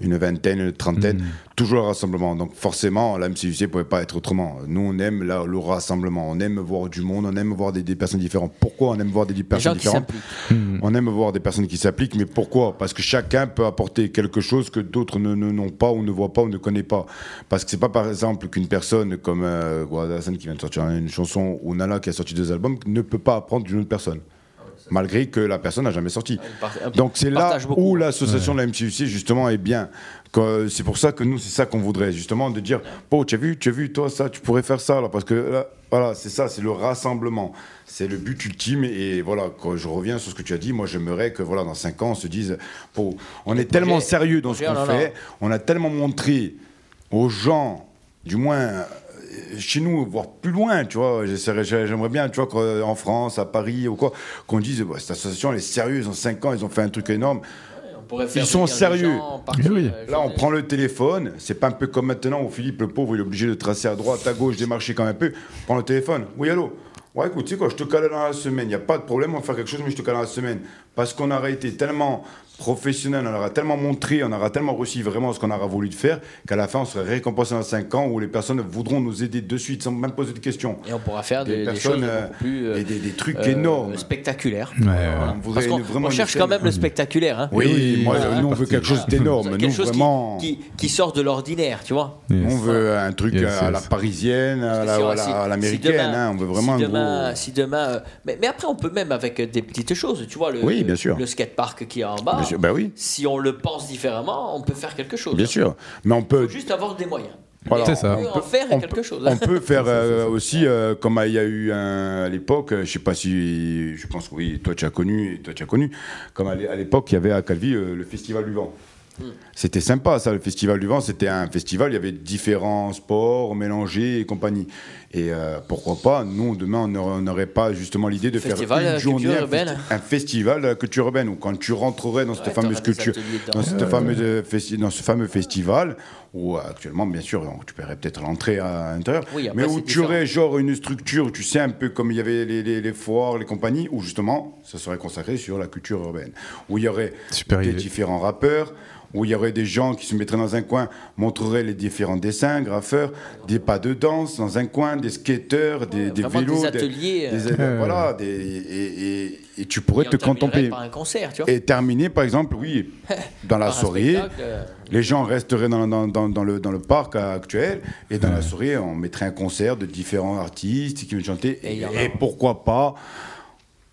une vingtaine, une trentaine, toujours le rassemblement. Donc forcément, la MCUC ne pouvait pas être autrement. Nous, on aime la- le rassemblement. On aime voir du monde, on aime voir des, des personnes différentes. Pourquoi on aime voir des personnes différentes s'impliquent. On aime voir des personnes qui s'appliquent, mais pourquoi? Parce que chacun peut apporter quelque chose que d'autres ne n'ont pas ou ne voient pas ou ne connaissent pas. Parce que c'est pas par exemple qu'une personne comme euh, qui vient de sortir une chanson ou Nala qui a sorti deux albums ne peut pas apprendre d'une autre personne. Malgré que la personne n'a jamais sorti. Donc c'est là beaucoup. où l'association de la MCUC justement est bien. C'est pour ça que nous, c'est ça qu'on voudrait, justement, de dire, oh, tu as vu, tu as vu, toi, ça, tu pourrais faire ça, là, parce que là, voilà, c'est ça, c'est le rassemblement. C'est le but ultime. Et voilà, quand je reviens sur ce que tu as dit, moi, j'aimerais que, voilà, dans cinq ans, on se dise, oh, on est tellement sérieux dans ce qu'on fait, on a tellement montré aux gens, du moins chez nous, voire plus loin, tu vois. J'aimerais bien, tu vois, qu'en France, à Paris ou quoi, qu'on dise, Ouais, cette association, elle est sérieuse, en cinq ans, ils ont fait un truc énorme. On pourrait faire Ils sont sérieux. gens partir, Eh oui. euh, Là, on prend le téléphone. C'est pas un peu comme maintenant où Philippe, le pauvre, il est obligé de tracer à droite, à gauche, démarcher quand même un peu. Prends le téléphone. Oui, allô? Ouais, écoute, tu sais quoi, je te cale dans la semaine. Il n'y a pas de problème, on va faire quelque chose, mais je te cale dans la semaine. Parce qu'on aurait été tellement professionnel, on aura tellement montré, on aura tellement réussi vraiment ce qu'on aura voulu faire, qu'à la fin, on serait récompensé dans 5 ans où les personnes voudront nous aider de suite sans même poser de questions. Et on pourra faire Des des, des personnes, choses euh, beaucoup plus euh, et des, des trucs euh, énormes. spectaculaires. Ouais, ouais. Voilà. On Parce vraiment on une cherche quand même le spectaculaire. Hein. Oui, Oui, moi, voilà, nous, on veut quelque chose d'énorme. Nous, Quelque chose qui- vraiment, qui, qui sort de l'ordinaire, tu vois. Yes. on veut un truc Yes, à yes. la parisienne, à la, si- la- si l'américaine. hein, on veut vraiment si un demain, gros. si demain, euh, mais, mais après on peut même avec euh, des petites choses, tu vois le, Oui, bien sûr. le skatepark qui est en bas. Sûr, bah oui, Si on le pense différemment, on peut faire quelque chose. bien sûr. Mais on Il peut faut juste avoir des moyens. Voilà. Mais C'est ça. On peut On en faire on quelque peut- chose. On peut faire euh, aussi, euh, comme il y a eu un- à l'époque, je sais pas si, je pense que oui, toi tu as connu, toi tu as connu, comme à l'époque il y avait à Calvi euh, le Festival du Vent. Hmm. C'était sympa ça, le Festival du Vent, c'était un festival, il y avait différents sports mélangés et compagnie. Et euh, pourquoi pas, nous demain on n'aurait- pas justement l'idée de Festival de faire la une journée, culture un, urbaine. festi- un festival de la culture urbaine, où quand tu rentrerais dans cette fameuse culture, dans, cette fameuse euh, dans ce fameux festival, où euh, actuellement, bien sûr, on- tu paierais peut-être l'entrée à l'intérieur, Oui, mais où tu différent. aurais genre une structure, tu sais, un peu comme il y avait les, les, les foires, les compagnies, où justement, ça serait consacré sur la culture urbaine, où il y aurait Super des idée. différents rappeurs, où il y aurait des gens qui se mettraient dans un coin, montreraient les différents dessins, graffeurs, des pas de danse dans un coin, des skateurs, des, des vraiment des vélos, ateliers, des- euh. voilà, des- et, et- et tu pourrais Et te contempler. par un concert, tu vois. Et terminer, par exemple, oui, dans la soirée, euh, les gens resteraient dans, dans- dans- dans le, dans le parc actuel, et dans Ouais. la soirée, on mettrait un concert de différents artistes qui viennent chanter, et pourquoi pas,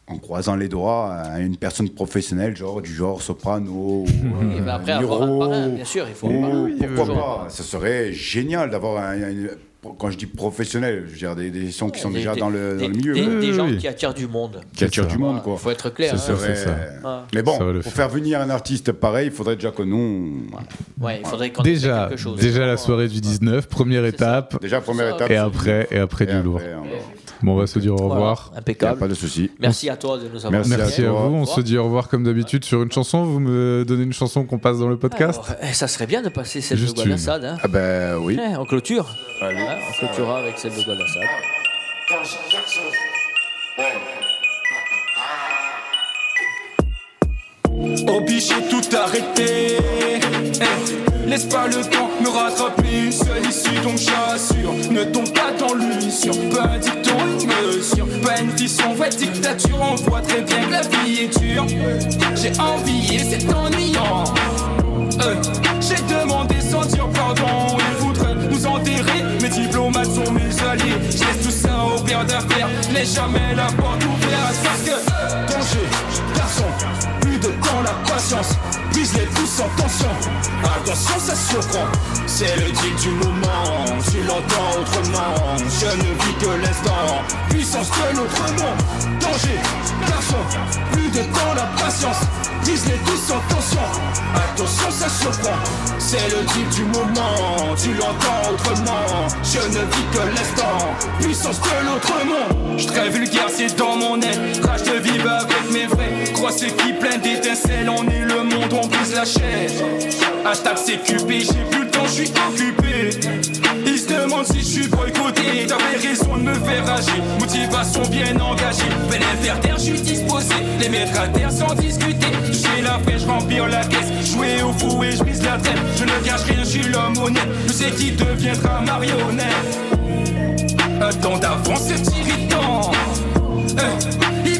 en croisant les doigts, à une personne professionnelle, genre du genre soprano, ou euh, ben après, avoir un parrain, bien sûr, il faut un ou- parrain. pourquoi pas, ça serait génial d'avoir un, un- quand je dis professionnel, je veux dire des, des sons qui sont Des- déjà des- dans le, dans des- le milieu, Des, des Oui, gens oui. qui attirent du monde. qui attirent du monde, quoi. Il faut être clair. Hein. ça, c'est ça. Mais bon, pour faire. faire venir un artiste pareil, il faudrait déjà que nous. Ouais, il faudrait qu'on Déjà, quelque chose. déjà la soirée du 19, première ça. étape, Déjà, première étape. et après, et après et du lourd. Après, on va- Bon, on va se dire au revoir. Impeccable. pas de souci. Merci à toi de nous avoir Merci à Merci à vous. On se dit au revoir comme d'habitude sur une chanson. Vous me donnez une chanson qu'on passe dans le podcast? Alors, eh, ça serait bien de passer celle Juste de. Guadassad. Hein. Ah ben oui. Eh, on clôture. Allez. Ouais, on clôturera avec celle de Guadassad. Obligé tout arrêter. Eh, laisse pas le temps me rattraper. Une seule issue, donc j'assure. Ne tombe pas dans l'usure. Pas un dicton, une mesure. Pas une frisson, vraie dictature. On voit très bien que la vie est dure. J'ai envie et c'est ennuyant. Euh, J'ai demandé sans dire pardon. Ils voudraient nous enterrer. Mes diplomates sont mes alliés. Je laisse tout ça au père d'affaires. Jamais la porte ouverte. Parce que danger, garçon, la patience. Brise les pouces sans tension. Attention, ça surprend. C'est le deal du moment. Tu l'entends autrement. Je ne vis que l'instant. Puissance de notre monde. Danger, plus de temps la patience. Brise les pouces sans tension. Attention, ça surprend. C'est le deal du moment. Tu l'entends autrement. Je ne vis que l'instant. Puissance de l'autre monde. Je très vulgaire, c'est dans mon aile. Rage de vivre avec mes vrais. Croix qui plein d'étincelles. On est le monde, on brise la chaîne. Hashtag CQP, j'ai plus le temps, je suis occupé. Si je suis boycotté? T'avais raison de me faire agir. Motivation bien engagée. Venez faire taire, je suis disposé. Les mettre à terre sans discuter. J'ai la fraîche, remplir la caisse. Jouer au fou et je brise la tête. Je ne cache rien, je suis l'homme honnête. Je sais qui deviendra marionnette. Temps d'avance, c'est irritant.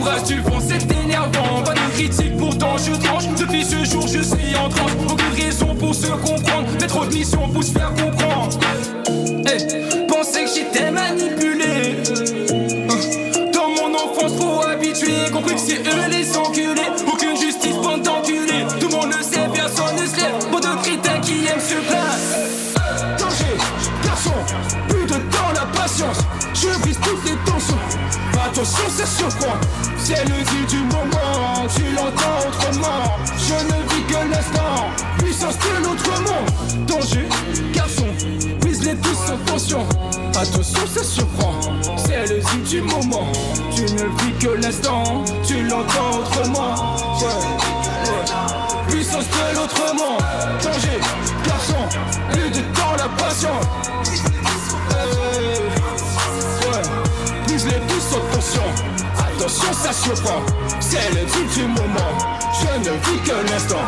Ibrage du vent, c'est énervant. Pas de critique, pourtant je tranche. Depuis ce jour, je suis en transe. Aucune raison pour se comprendre. Mais trop missions pour se faire comprendre. Eh, Pensais que j'étais manipulé. Euh, Dans mon enfance, trop habitué. Compris que c'est eux les enculés. Aucune justice, bande d'enculés. Tout le monde le sait, personne ne se lève. De crétins qui aiment se plaindre. Danger, garçon, plus de temps la patience. Je brise toutes les tensions. Attention, ça surprend. C'est le deal du moment. Tu l'entends autrement. Je ne vis que l'instant. Puissance de l'autre monde. Danger, garçon, brise les pouces sans tension. Attention, ça surprend. C'est le deal du moment. Tu ne vis que l'instant. Tu l'entends autrement. Ouais, ouais. Puissance de l'autre monde. Danger, garçon, plus de temps la patience. Hey, ouais. Brise les pouces sans tension. Attention, ça surprend. C'est le deal du moment. Je ne vis que l'instant